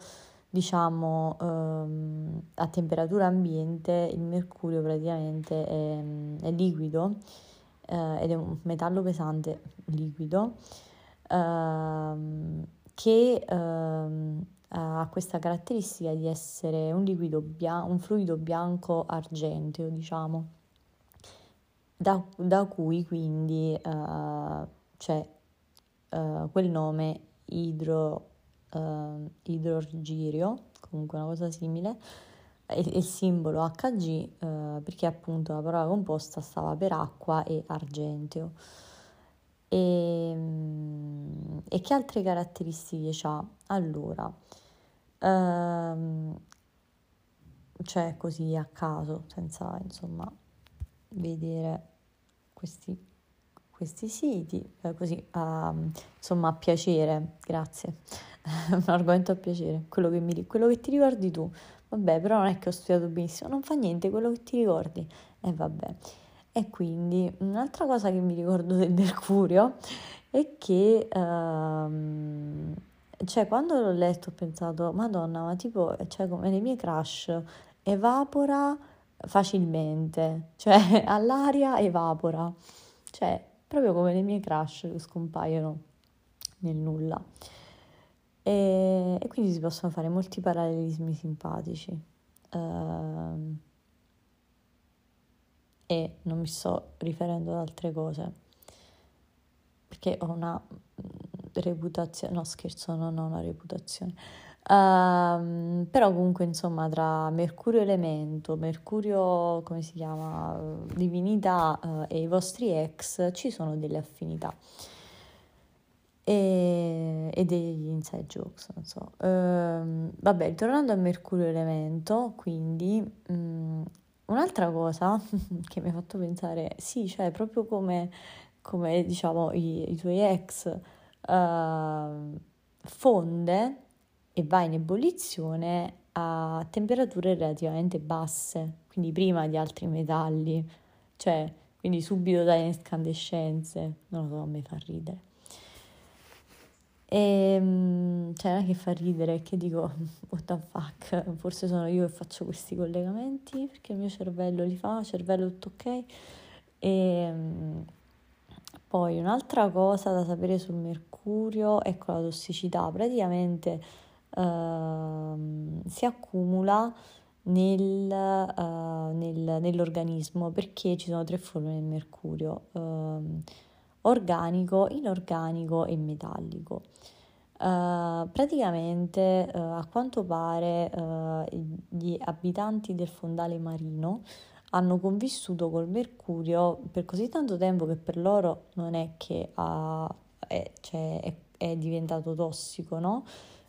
diciamo, ehm, a temperatura ambiente il mercurio praticamente è, è liquido eh, ed è un metallo pesante liquido ehm, che ehm, ha questa caratteristica di essere un liquido bianco, un fluido bianco argenteo, diciamo, da, da cui quindi uh, c'è uh, quel nome idro, uh, idrorgirio, comunque una cosa simile, il simbolo Hg perché appunto la parola composta stava per acqua e argenteo. E, ehm, e che altre caratteristiche ha? Allora, ehm, cioè così a caso, senza insomma vedere questi, questi siti, eh, così a, insomma a piacere, grazie, [laughs] un argomento a piacere, quello che, mi, quello che ti ricordi tu, vabbè, però non è che ho studiato benissimo, non fa niente, quello che ti ricordi, e eh, vabbè. E quindi un'altra cosa che mi ricordo del Mercurio è che, ehm, cioè, quando l'ho letto ho pensato, Madonna, ma tipo, cioè, come le mie crush, evapora facilmente, cioè [laughs] all'aria evapora, cioè proprio come le mie crush che scompaiono nel nulla. E, e quindi si possono fare molti parallelismi simpatici. Uh, e non mi sto riferendo ad altre cose. Perché ho una reputazione, no scherzo, non ho una reputazione, uh, però comunque insomma tra Mercurio elemento, Mercurio come si chiama, divinità uh, e i vostri ex ci sono delle affinità. E, e degli inside jokes, non so. Uh, vabbè, tornando a Mercurio elemento, quindi um, un'altra cosa [laughs] che mi ha fatto pensare, sì, cioè proprio come, come diciamo i, i tuoi ex uh, fonde e va in ebollizione a temperature relativamente basse, quindi prima di altri metalli, cioè quindi subito dalle incandescenze, non lo so, a me fa ridere. E ehm, cioè non è che fa ridere, che dico, [laughs] what the fuck, forse sono io che faccio questi collegamenti perché il mio cervello li fa, cervello tutto ok. E ehm, poi un'altra cosa da sapere sul mercurio con la tossicità, praticamente uh, si accumula nel, uh, nel, nell'organismo perché ci sono tre forme del mercurio. Uh, organico, inorganico e metallico. Uh, praticamente uh, a quanto pare uh, gli abitanti del fondale marino hanno convissuto col mercurio per così tanto tempo che per loro non è che ha, è, cioè, è, è, diventato tossico, no?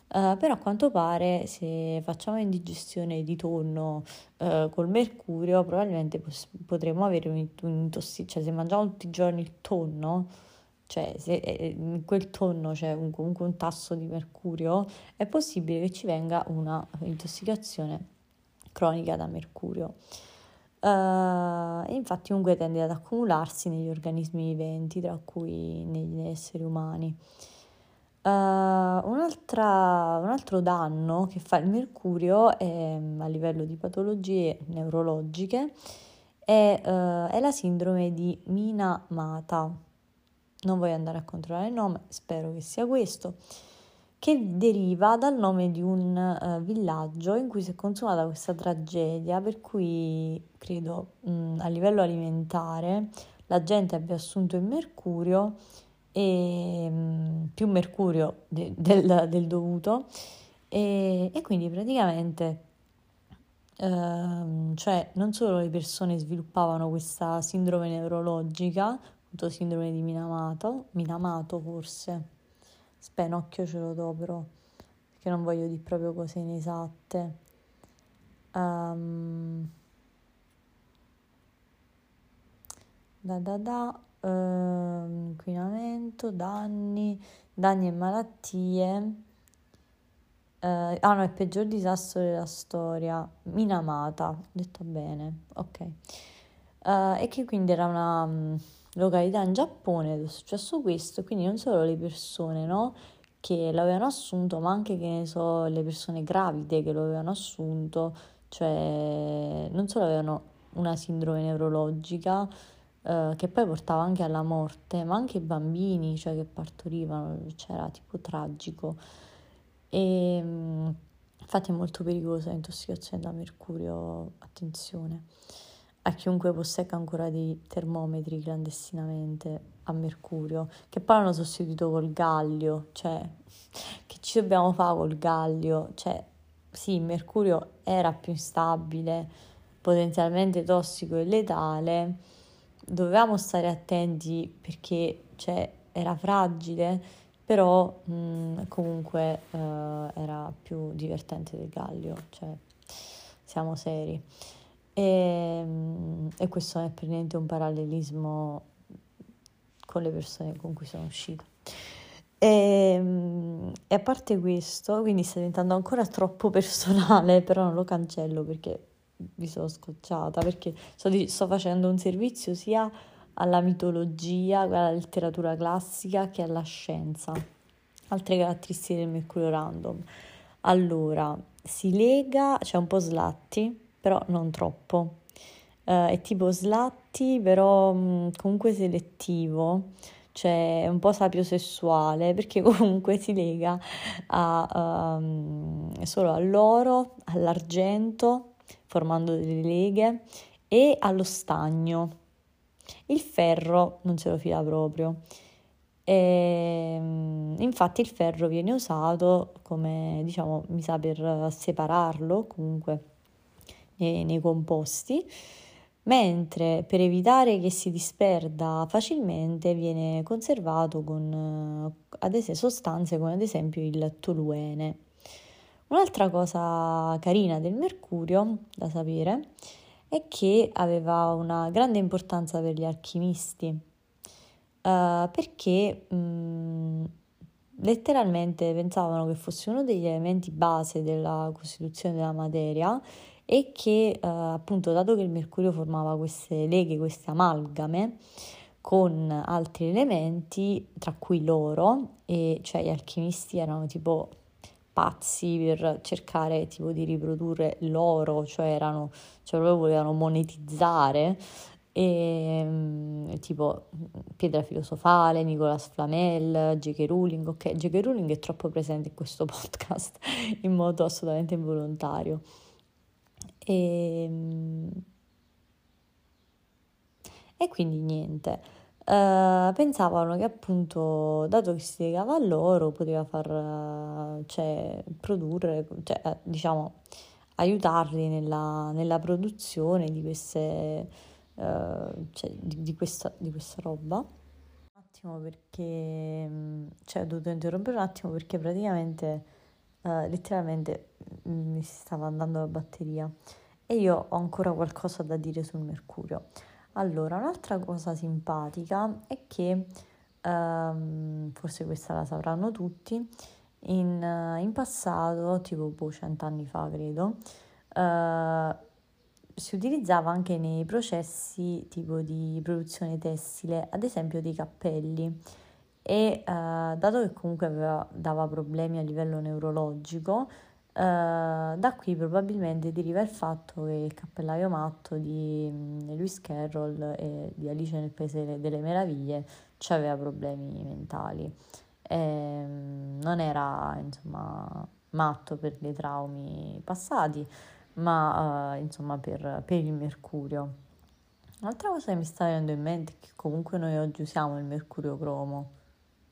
Uh, però a quanto pare se facciamo indigestione di tonno uh, col mercurio probabilmente pos- potremmo avere un'intossicazione, cioè se mangiamo tutti i giorni il tonno, cioè se in quel tonno c'è un, comunque un tasso di mercurio, è possibile che ci venga una intossicazione cronica da mercurio. Uh, infatti comunque tende ad accumularsi negli organismi viventi, tra cui negli esseri umani. Uh, un altro danno che fa il mercurio è, a livello di patologie neurologiche è, uh, è la sindrome di Minamata. Non voglio andare a controllare il nome, spero che sia questo, che deriva dal nome di un uh, villaggio in cui si è consumata questa tragedia, per cui credo mh, a livello alimentare la gente abbia assunto il mercurio e mh, più mercurio de- del, del, dovuto. E, e quindi praticamente Uh, cioè non solo le persone sviluppavano questa sindrome neurologica, appunto sindrome di Minamato, Minamato forse, spenocchio ce lo do però, perché non voglio dire proprio cose inesatte. Um, da da da uh, inquinamento, danni, danni e malattie. Uh, ah no, è il peggior disastro della storia. Minamata, detto bene, ok. Uh, e che quindi era una um, località in Giappone dove è successo questo, quindi non solo le persone, no? Che l'avevano assunto, ma anche, che ne so, le persone gravide che lo avevano assunto, cioè non solo avevano una sindrome neurologica, eh, che poi portava anche alla morte, ma anche i bambini, cioè che partorivano, c'era cioè tipo tragico. E mm, infatti è molto pericolosa l'intossicazione da mercurio, attenzione a chiunque possegga ancora dei termometri clandestinamente a mercurio, che poi hanno sostituito col gallio, cioè [laughs] che ci dobbiamo fare col gallio? Cioè, sì, il mercurio era più instabile, potenzialmente tossico e letale, dovevamo stare attenti perché cioè, era fragile, però mh, comunque uh, era più divertente del Gallio, cioè siamo seri. E, e questo è per niente un parallelismo con le persone con cui sono uscita. E, e, a parte questo, quindi sta diventando ancora troppo [laughs] personale, però non lo cancello perché mi sono scocciata, perché sto, sto facendo un servizio sia alla mitologia, alla letteratura classica che alla scienza. Altre caratteristiche del mercurio random. Allora, si lega, c'è un po' slatti, però non troppo. Uh, è tipo slatti, però mh, comunque selettivo, cioè un po' sapiosessuale, perché [laughs] comunque si lega a, um, solo all'oro, all'argento, formando delle leghe, e allo stagno. Il ferro non se lo fila proprio. E, ehm, infatti il ferro viene usato come, diciamo, mi sa per separarlo comunque nei, nei composti, mentre per evitare che si disperda facilmente viene conservato con ad esempio, sostanze come ad esempio il toluene. Un'altra cosa carina del mercurio da sapere è che aveva una grande importanza per gli alchimisti uh, perché mh, mm, letteralmente pensavano che fosse uno degli elementi base della costituzione della materia e che uh, appunto dato che il mercurio formava queste leghe, queste amalgame con altri elementi, tra cui l'oro, e cioè gli alchimisti erano tipo pazzi per cercare tipo di riprodurre l'oro, cioè erano, cioè proprio volevano monetizzare e, ehm, tipo Pietra Filosofale, Nicolas Flamel, J.K. Rowling, ok, J.K. Rowling è troppo presente in questo [laughs] podcast in modo assolutamente involontario. E, ehm, e quindi niente. Uh, pensavano che appunto, dato che si legava a loro, poteva far, cioè, produrre, cioè, diciamo, aiutarli nella, nella produzione di queste uh, cioè, di, di, questa, di, questa, roba. Perché, mm, cioè ho dovuto interrompere un attimo perché praticamente, uh, letteralmente mm, mi stava andando la batteria e io ho ancora qualcosa da dire sul mercurio. Allora, un'altra cosa simpatica è che, um, forse questa la sapranno tutti, in, uh, in passato, tipo boh, cent'anni fa credo, uh, si utilizzava anche nei processi tipo di produzione tessile, ad esempio dei cappelli. E eh, dato che comunque aveva, dava problemi a livello neurologico, eh, da qui probabilmente deriva il fatto che il cappellaio matto di mm, Lewis Carroll e di Alice nel Paese delle Meraviglie aveva problemi mentali. E, mm, non era insomma matto per dei traumi passati, ma uh, insomma per, per, il mercurio. Un'altra cosa che mi sta venendo in mente è che comunque noi oggi usiamo il mercurio cromo,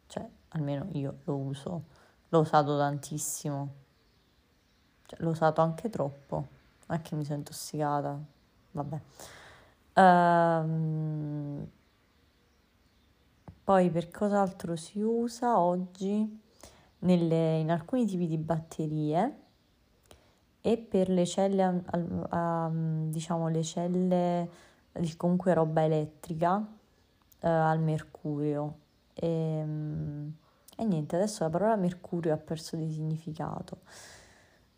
cioè almeno io lo uso, l'ho usato tantissimo, cioè, l'ho usato anche troppo, anche mi sono intossicata, vabbè. Um, poi per cos'altro si usa oggi? Nelle, in alcuni tipi di batterie e per le celle, diciamo le celle comunque roba elettrica eh, al mercurio. E, e, niente, adesso la parola mercurio ha perso di significato.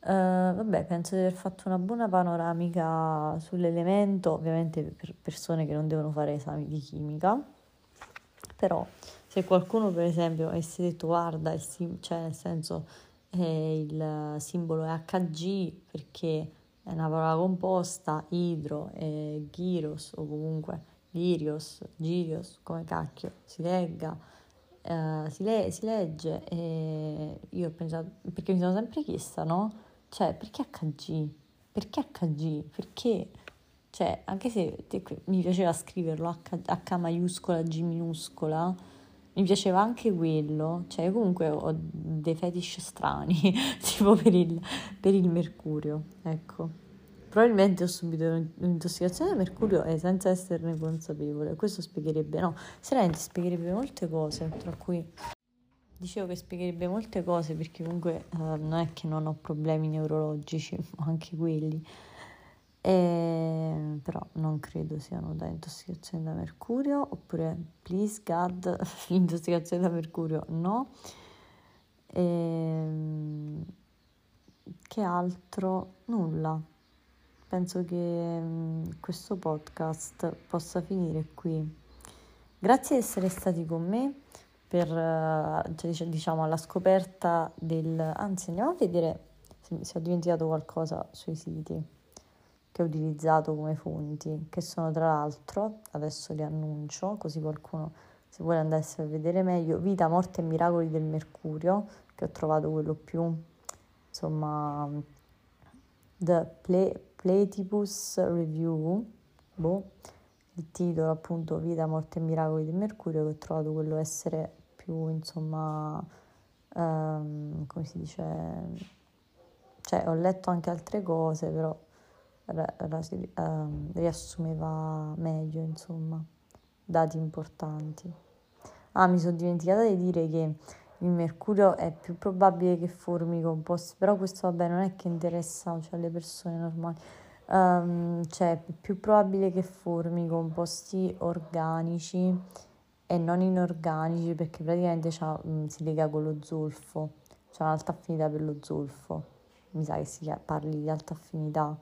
Uh, vabbè, penso di aver fatto una buona panoramica sull'elemento, ovviamente per persone che non devono fare esami di chimica, però se qualcuno per esempio avesse detto guarda, cioè nel senso e il simbolo è Hg perché è una parola composta, idro e gyros o comunque lirios, girios, come cacchio si legga, uh, si, le- si, legge e io ho pensato, perché mi sono sempre chiesta, no? Cioè, perché Hg? Perché Hg? Perché? Cioè, anche se mi piaceva scriverlo H, H maiuscola, G minuscola, mi piaceva anche quello, cioè comunque ho dei fetish strani, [laughs] tipo per il, per il mercurio, ecco. Probabilmente ho subito un'intossicazione da mercurio e senza esserne consapevole. Questo spiegherebbe, no, seriamente spiegherebbe molte cose, tra cui dicevo che spiegherebbe molte cose perché comunque uh, non è che non ho problemi neurologici, [laughs] ho anche quelli. E, però non credo siano da intossicazione da mercurio oppure please God [laughs] l'intossicazione da mercurio no. E, che altro? Nulla. Penso che um, questo podcast possa finire qui. Grazie di essere stati con me per cioè, diciamo alla scoperta del anzi andiamo a vedere se, se ho dimenticato qualcosa sui siti che ho utilizzato come fonti, che sono tra l'altro, adesso li annuncio, così qualcuno se vuole andarsi a vedere meglio, Vita, Morte e Miracoli del Mercurio, che ho trovato quello più, insomma, The Ple- Platypus Review, boh, il titolo appunto Vita, Morte e Miracoli del Mercurio, che ho trovato quello essere più, insomma, um, come si dice, cioè ho letto anche altre cose, però uh, riassumeva meglio, insomma, dati importanti. Ah, mi sono dimenticata di dire che il mercurio è più probabile che formi composti, però questo vabbè non è che interessa cioè, alle persone normali, um, cioè è più probabile che formi composti organici e non inorganici perché praticamente mh, si lega con lo zolfo, c'è un'alta affinità per lo zolfo, mi sa che si parli di alta affinità.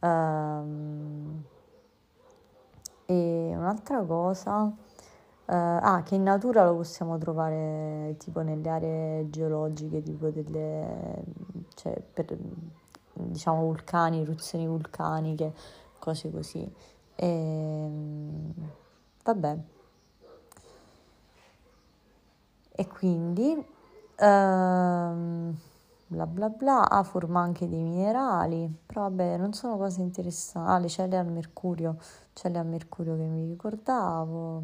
Um, e un'altra cosa, uh, ah, che in natura lo possiamo trovare tipo nelle aree geologiche, tipo delle, cioè per, diciamo vulcani, eruzioni vulcaniche, cose così. E, ehm, vabbè. E quindi... Um, bla bla bla, ah, forma anche dei minerali, però vabbè, non sono cose interessanti. Ah, le celle al mercurio, celle al mercurio che mi ricordavo.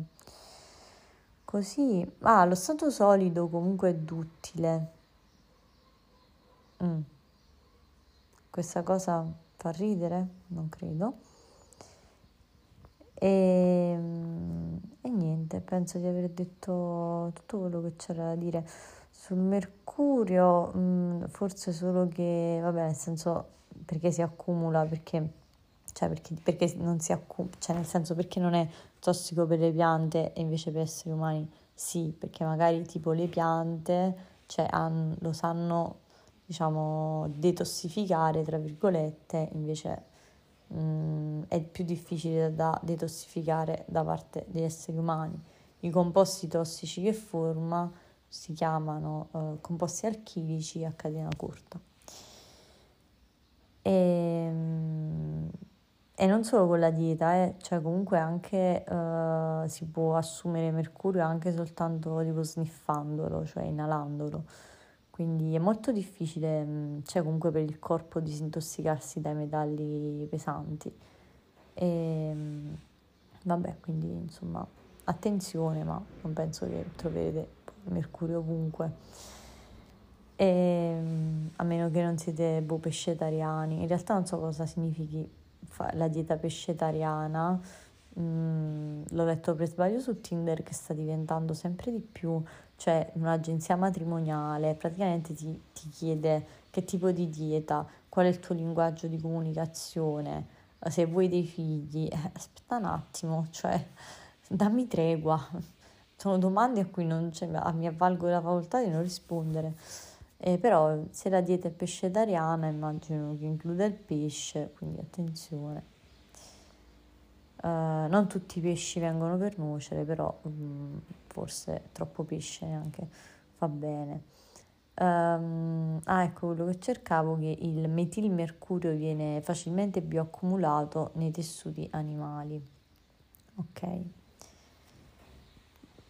Così, ah, lo stato solido comunque è duttile. Mm. Questa cosa fa ridere? Non credo. E, ehm, e niente, penso di aver detto tutto quello che c'era da dire. Sul mercurio, mh, mm, forse solo che, vabbè, nel senso, perché si accumula, perché, cioè perché, perché non si accumula, cioè nel senso perché non è tossico per le piante e invece per esseri umani sì, perché magari tipo le piante, cioè, hanno, lo sanno, diciamo, detossificare, tra virgolette, invece mh, mm, è più difficile da detossificare da parte degli esseri umani. I composti tossici che forma si chiamano eh, composti alchilici a catena corta. E, ehm, e, non solo con la dieta, eh, cioè comunque anche eh, si può assumere mercurio anche soltanto tipo sniffandolo, cioè inalandolo. Quindi è molto difficile, cioè comunque per il corpo disintossicarsi dai metalli pesanti. E, ehm, vabbè, quindi insomma, attenzione, ma non penso che troverete mercurio ovunque. E, ehm, a meno che non siete boh, pescetariani, in realtà non so cosa significhi la dieta pescetariana. Mm, l'ho letto per sbaglio su Tinder che sta diventando sempre di più, cioè un'agenzia matrimoniale praticamente ti, ti chiede che tipo di dieta, qual è il tuo linguaggio di comunicazione, se vuoi dei figli. Eh, aspetta un attimo, cioè dammi tregua sono domande a cui non, cioè, mi avvalgo la facoltà di non rispondere. Eh, però se la dieta è pescetariana immagino che includa il pesce, quindi attenzione. Uh, non tutti i pesci vengono per nuocere, però um, forse troppo pesce neanche fa bene. Um, ah, ecco quello che cercavo, che il metilmercurio viene facilmente bioaccumulato nei tessuti animali. Ok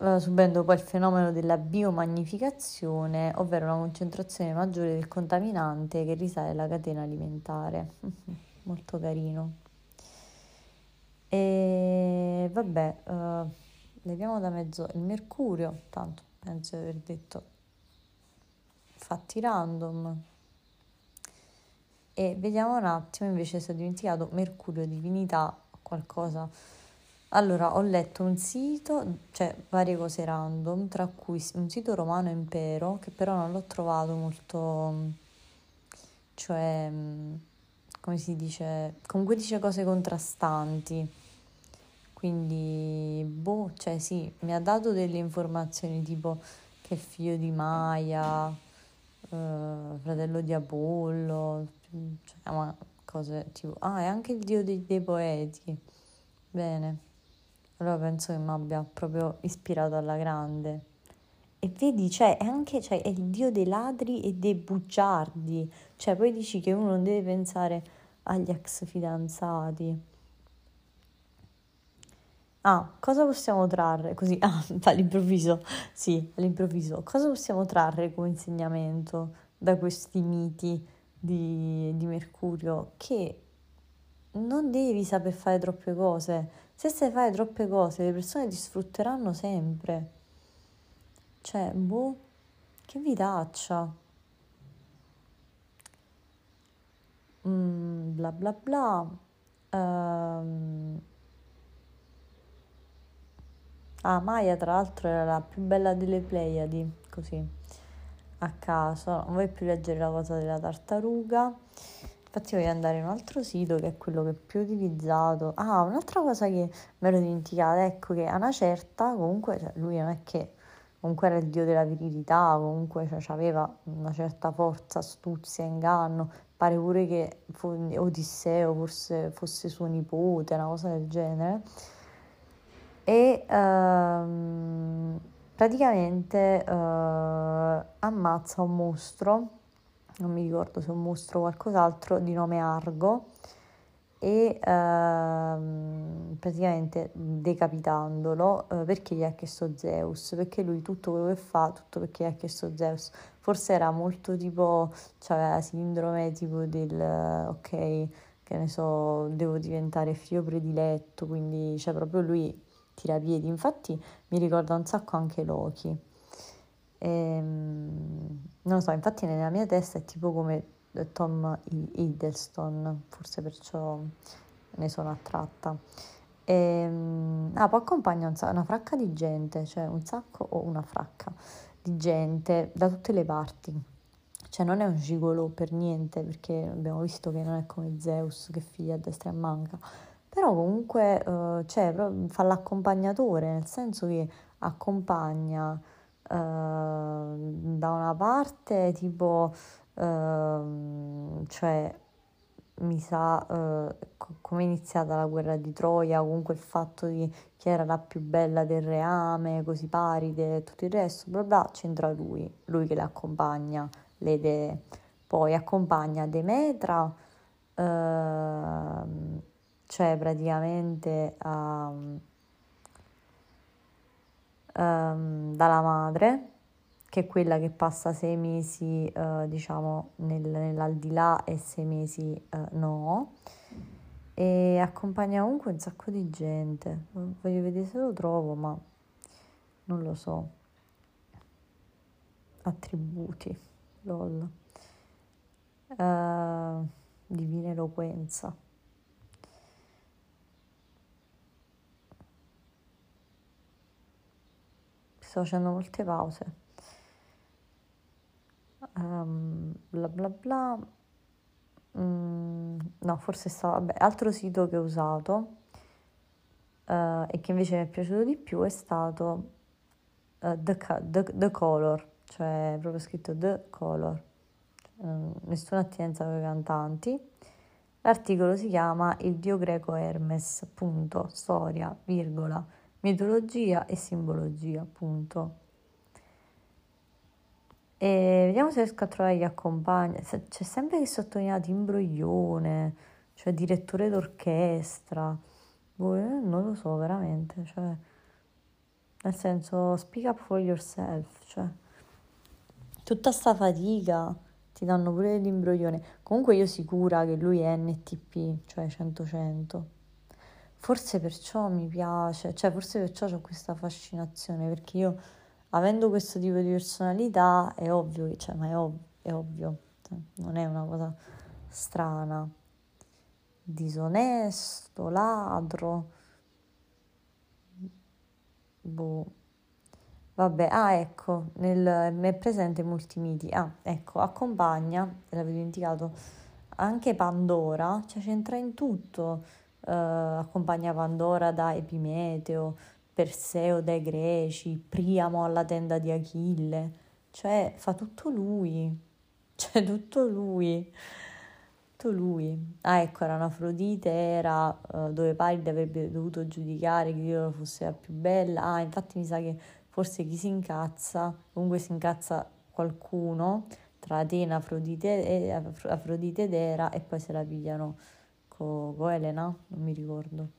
eh, subendo poi il fenomeno della biomagnificazione, ovvero una concentrazione maggiore del contaminante che risale alla catena alimentare. [laughs] Molto carino. E vabbè, uh, leviamo da mezzo il mercurio, tanto penso di aver detto fatti random. E vediamo un attimo invece se ho dimenticato Mercurio, divinità, qualcosa Allora, ho letto un sito, cioè varie cose random, tra cui un sito romano impero, che però non l'ho trovato molto, cioè, mm, come si dice, comunque dice cose contrastanti. Quindi, boh, cioè sì, mi ha dato delle informazioni tipo che è figlio di Maia, eh, fratello di Apollo, cioè, ma cose tipo... Ah, è anche il dio dei, dei poeti. Bene. Allora penso che mi abbia proprio ispirato alla grande. E vedi, cioè, è anche cioè, è il dio dei ladri e dei bugiardi. Cioè, poi dici che uno non deve pensare agli ex fidanzati. Ah, cosa possiamo trarre? Così, [laughs] ah, all'improvviso, sì, all'improvviso. Cosa possiamo trarre come insegnamento da questi miti di, di Mercurio? Che non devi saper fare troppe cose. Se sai fare troppe cose, le persone ti sfrutteranno sempre. Cioè, boh, che vitaccia. Mm, bla bla bla. Um, Ah, Maya tra l'altro era la più bella delle Pleiadi, così a caso. Non vuoi più leggere la cosa della tartaruga. Infatti voglio andare in un altro sito che è quello che è più utilizzato. Ah, un'altra cosa che mi ero dimenticata, ecco che a una certa, comunque, cioè, lui non è che comunque era il dio della virilità, comunque cioè, aveva una certa forza, astuzia, inganno. Pare pure che Odisseo forse fosse suo nipote, una cosa del genere e ehm, praticamente eh, ammazza un mostro, non mi ricordo se è un mostro o qualcos'altro, di nome Argo e ehm, praticamente decapitandolo eh, perché gli ha chiesto Zeus, perché lui tutto quello che fa, tutto perché gli ha chiesto Zeus. Forse era molto tipo, cioè sindrome tipo del ok, che ne so, devo diventare figlio prediletto, quindi cioè proprio lui tirapiedi, infatti mi ricorda un sacco anche Loki. E, ehm, non lo so, infatti nella mia testa è tipo come Tom Hiddleston, forse perciò ne sono attratta. E, ehm, ah, poi accompagna un una fracca di gente, cioè un sacco o una fracca di gente da tutte le parti. Cioè non è un gigolo per niente, perché abbiamo visto che non è come Zeus che figlia a destra e a manca però comunque eh, cioè, fa l'accompagnatore, nel senso che accompagna eh, da una parte tipo, eh, cioè mi sa eh, come è iniziata la guerra di Troia, comunque il fatto di chi era la più bella del reame, così paride e tutto il resto, bla bla, c'entra lui, lui che le accompagna, le idee. Poi accompagna Demetra, eh, cioè praticamente um, dalla madre, che è quella che passa sei mesi, uh, diciamo, nel, nell'aldilà e sei mesi uh, no, e accompagna comunque un sacco di gente. Voglio vedere se lo trovo, ma non lo so. Attributi, lol. Uh, divina eloquenza. sto facendo molte pause. Um, bla bla bla. Mm, no, forse stava, vabbè, altro sito che ho usato uh, e che invece mi è piaciuto di più è stato uh, the, the, the, Color, cioè proprio scritto The Color, uh, nessuna attinenza con i cantanti. L'articolo si chiama Il dio greco Hermes, punto, storia, virgola, mitologia e simbologia, appunto. E vediamo se riesco a trovare gli accompagni. C'è sempre che sottolineato imbroglione, cioè direttore d'orchestra. Boh, non lo so veramente, cioè, nel senso, speak up for yourself, cioè, tutta sta fatica ti danno pure l'imbroglione. Comunque io sicura che lui è NTP, cioè 100-100. Forse perciò mi piace, cioè forse perciò ho questa fascinazione, perché io avendo questo tipo di personalità è ovvio che, cioè, ma è, ov- è ovvio, cioè, non è una cosa strana, disonesto, ladro, boh. Vabbè, ah ecco, nel, mi è presente molti miti. Ah, ecco, accompagna, l'avevo dimenticato, anche Pandora, cioè c'entra in tutto. Uh, accompagna Pandora da Epimeteo, Perseo dai Greci, Priamo alla tenda di Achille, cioè fa tutto lui, [laughs] cioè tutto lui tutto lui. Ah, ecco, era un'Afrodite, era uh, dove Paride avrebbe dovuto giudicare chi Dio fosse la più bella. Ah, infatti mi sa che forse chi si incazza, comunque si incazza qualcuno tra Atena, Afrodite, Afrodite ed Era e poi se la pigliano con co Elena, non mi ricordo.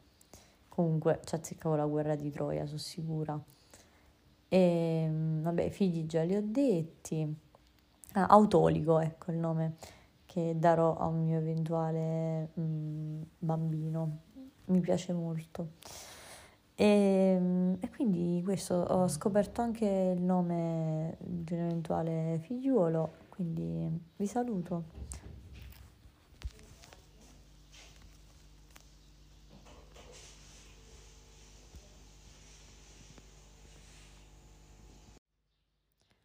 Comunque ci azzeccavo la guerra di Troia, sono sicura. E ehm, vabbè, figli già li ho detti. Ah, Autolico, ecco il nome che darò a un mio eventuale mm, bambino. Mi piace molto. E, mm, e, quindi questo ho scoperto anche il nome di un eventuale figliuolo, quindi vi saluto.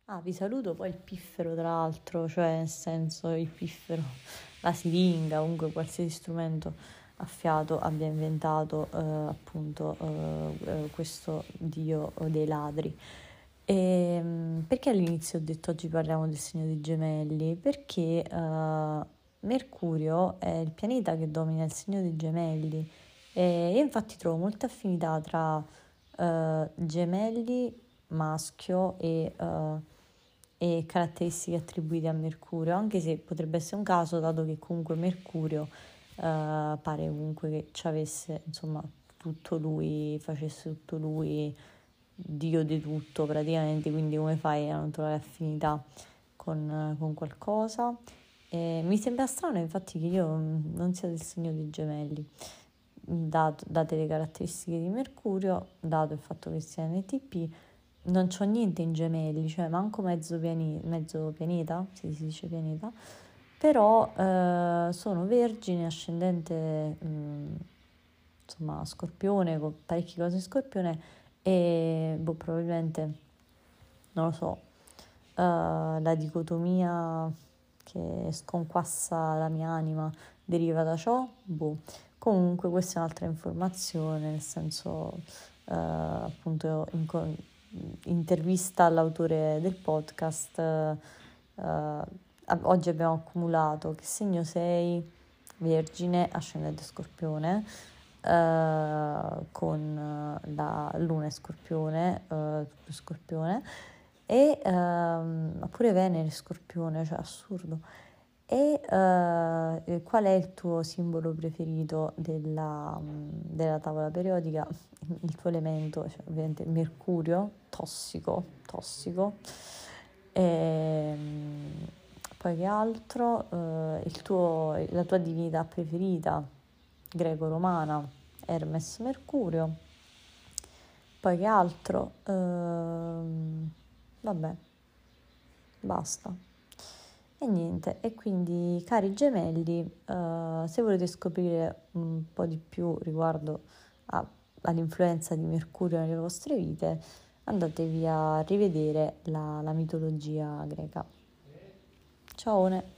Ah, vi saluto poi il piffero, tra l'altro, cioè nel senso il piffero, la siringa, comunque qualsiasi strumento a fiato abbia inventato eh, appunto eh, eh questo dio dei ladri. E, ehm, perché all'inizio ho detto oggi parliamo del segno dei gemelli? Perché eh, Mercurio è il pianeta che domina il segno dei gemelli e io infatti trovo molta affinità tra eh, gemelli maschio e uh, e caratteristiche attribuite a Mercurio, anche se potrebbe essere un caso, dato che comunque Mercurio eh, pare comunque che ci avesse, insomma, tutto lui, facesse tutto lui, Dio di tutto praticamente, quindi come fai a non trovare affinità con, con qualcosa? E mi sembra strano infatti che io non sia del segno dei gemelli, dato, date le caratteristiche di Mercurio, dato il fatto che sia NTP, non c'ho niente in gemelli, cioè manco mezzo, piani- mezzo pianeta, si dice pianeta, però eh, sono vergine, ascendente, mh, mm, insomma, scorpione, con parecchie cose in scorpione e boh, probabilmente, non lo so, uh, la dicotomia che sconquassa la mia anima deriva da ciò, boh. Comunque questa è un'altra informazione, nel senso, uh, appunto, in, intervista all'autore del podcast, eh, oggi abbiamo accumulato che segno sei, Vergine, ascendente Scorpione, eh, con la Luna e Scorpione, eh, Scorpione, e ehm, pure Venere Scorpione, cioè assurdo. E uh, qual è il tuo simbolo preferito della, della, tavola periodica? Il tuo elemento, cioè ovviamente mercurio, tossico, tossico. E, ehm, poi che altro? Uh, tuo, la tua divinità preferita, greco-romana, Hermes Mercurio. Poi che altro? Uh, vabbè, basta. E niente, e quindi cari gemelli, uh, se volete scoprire un po' di più riguardo a, all'influenza di Mercurio nelle vostre vite, andatevi a rivedere la, la mitologia greca. Ciao!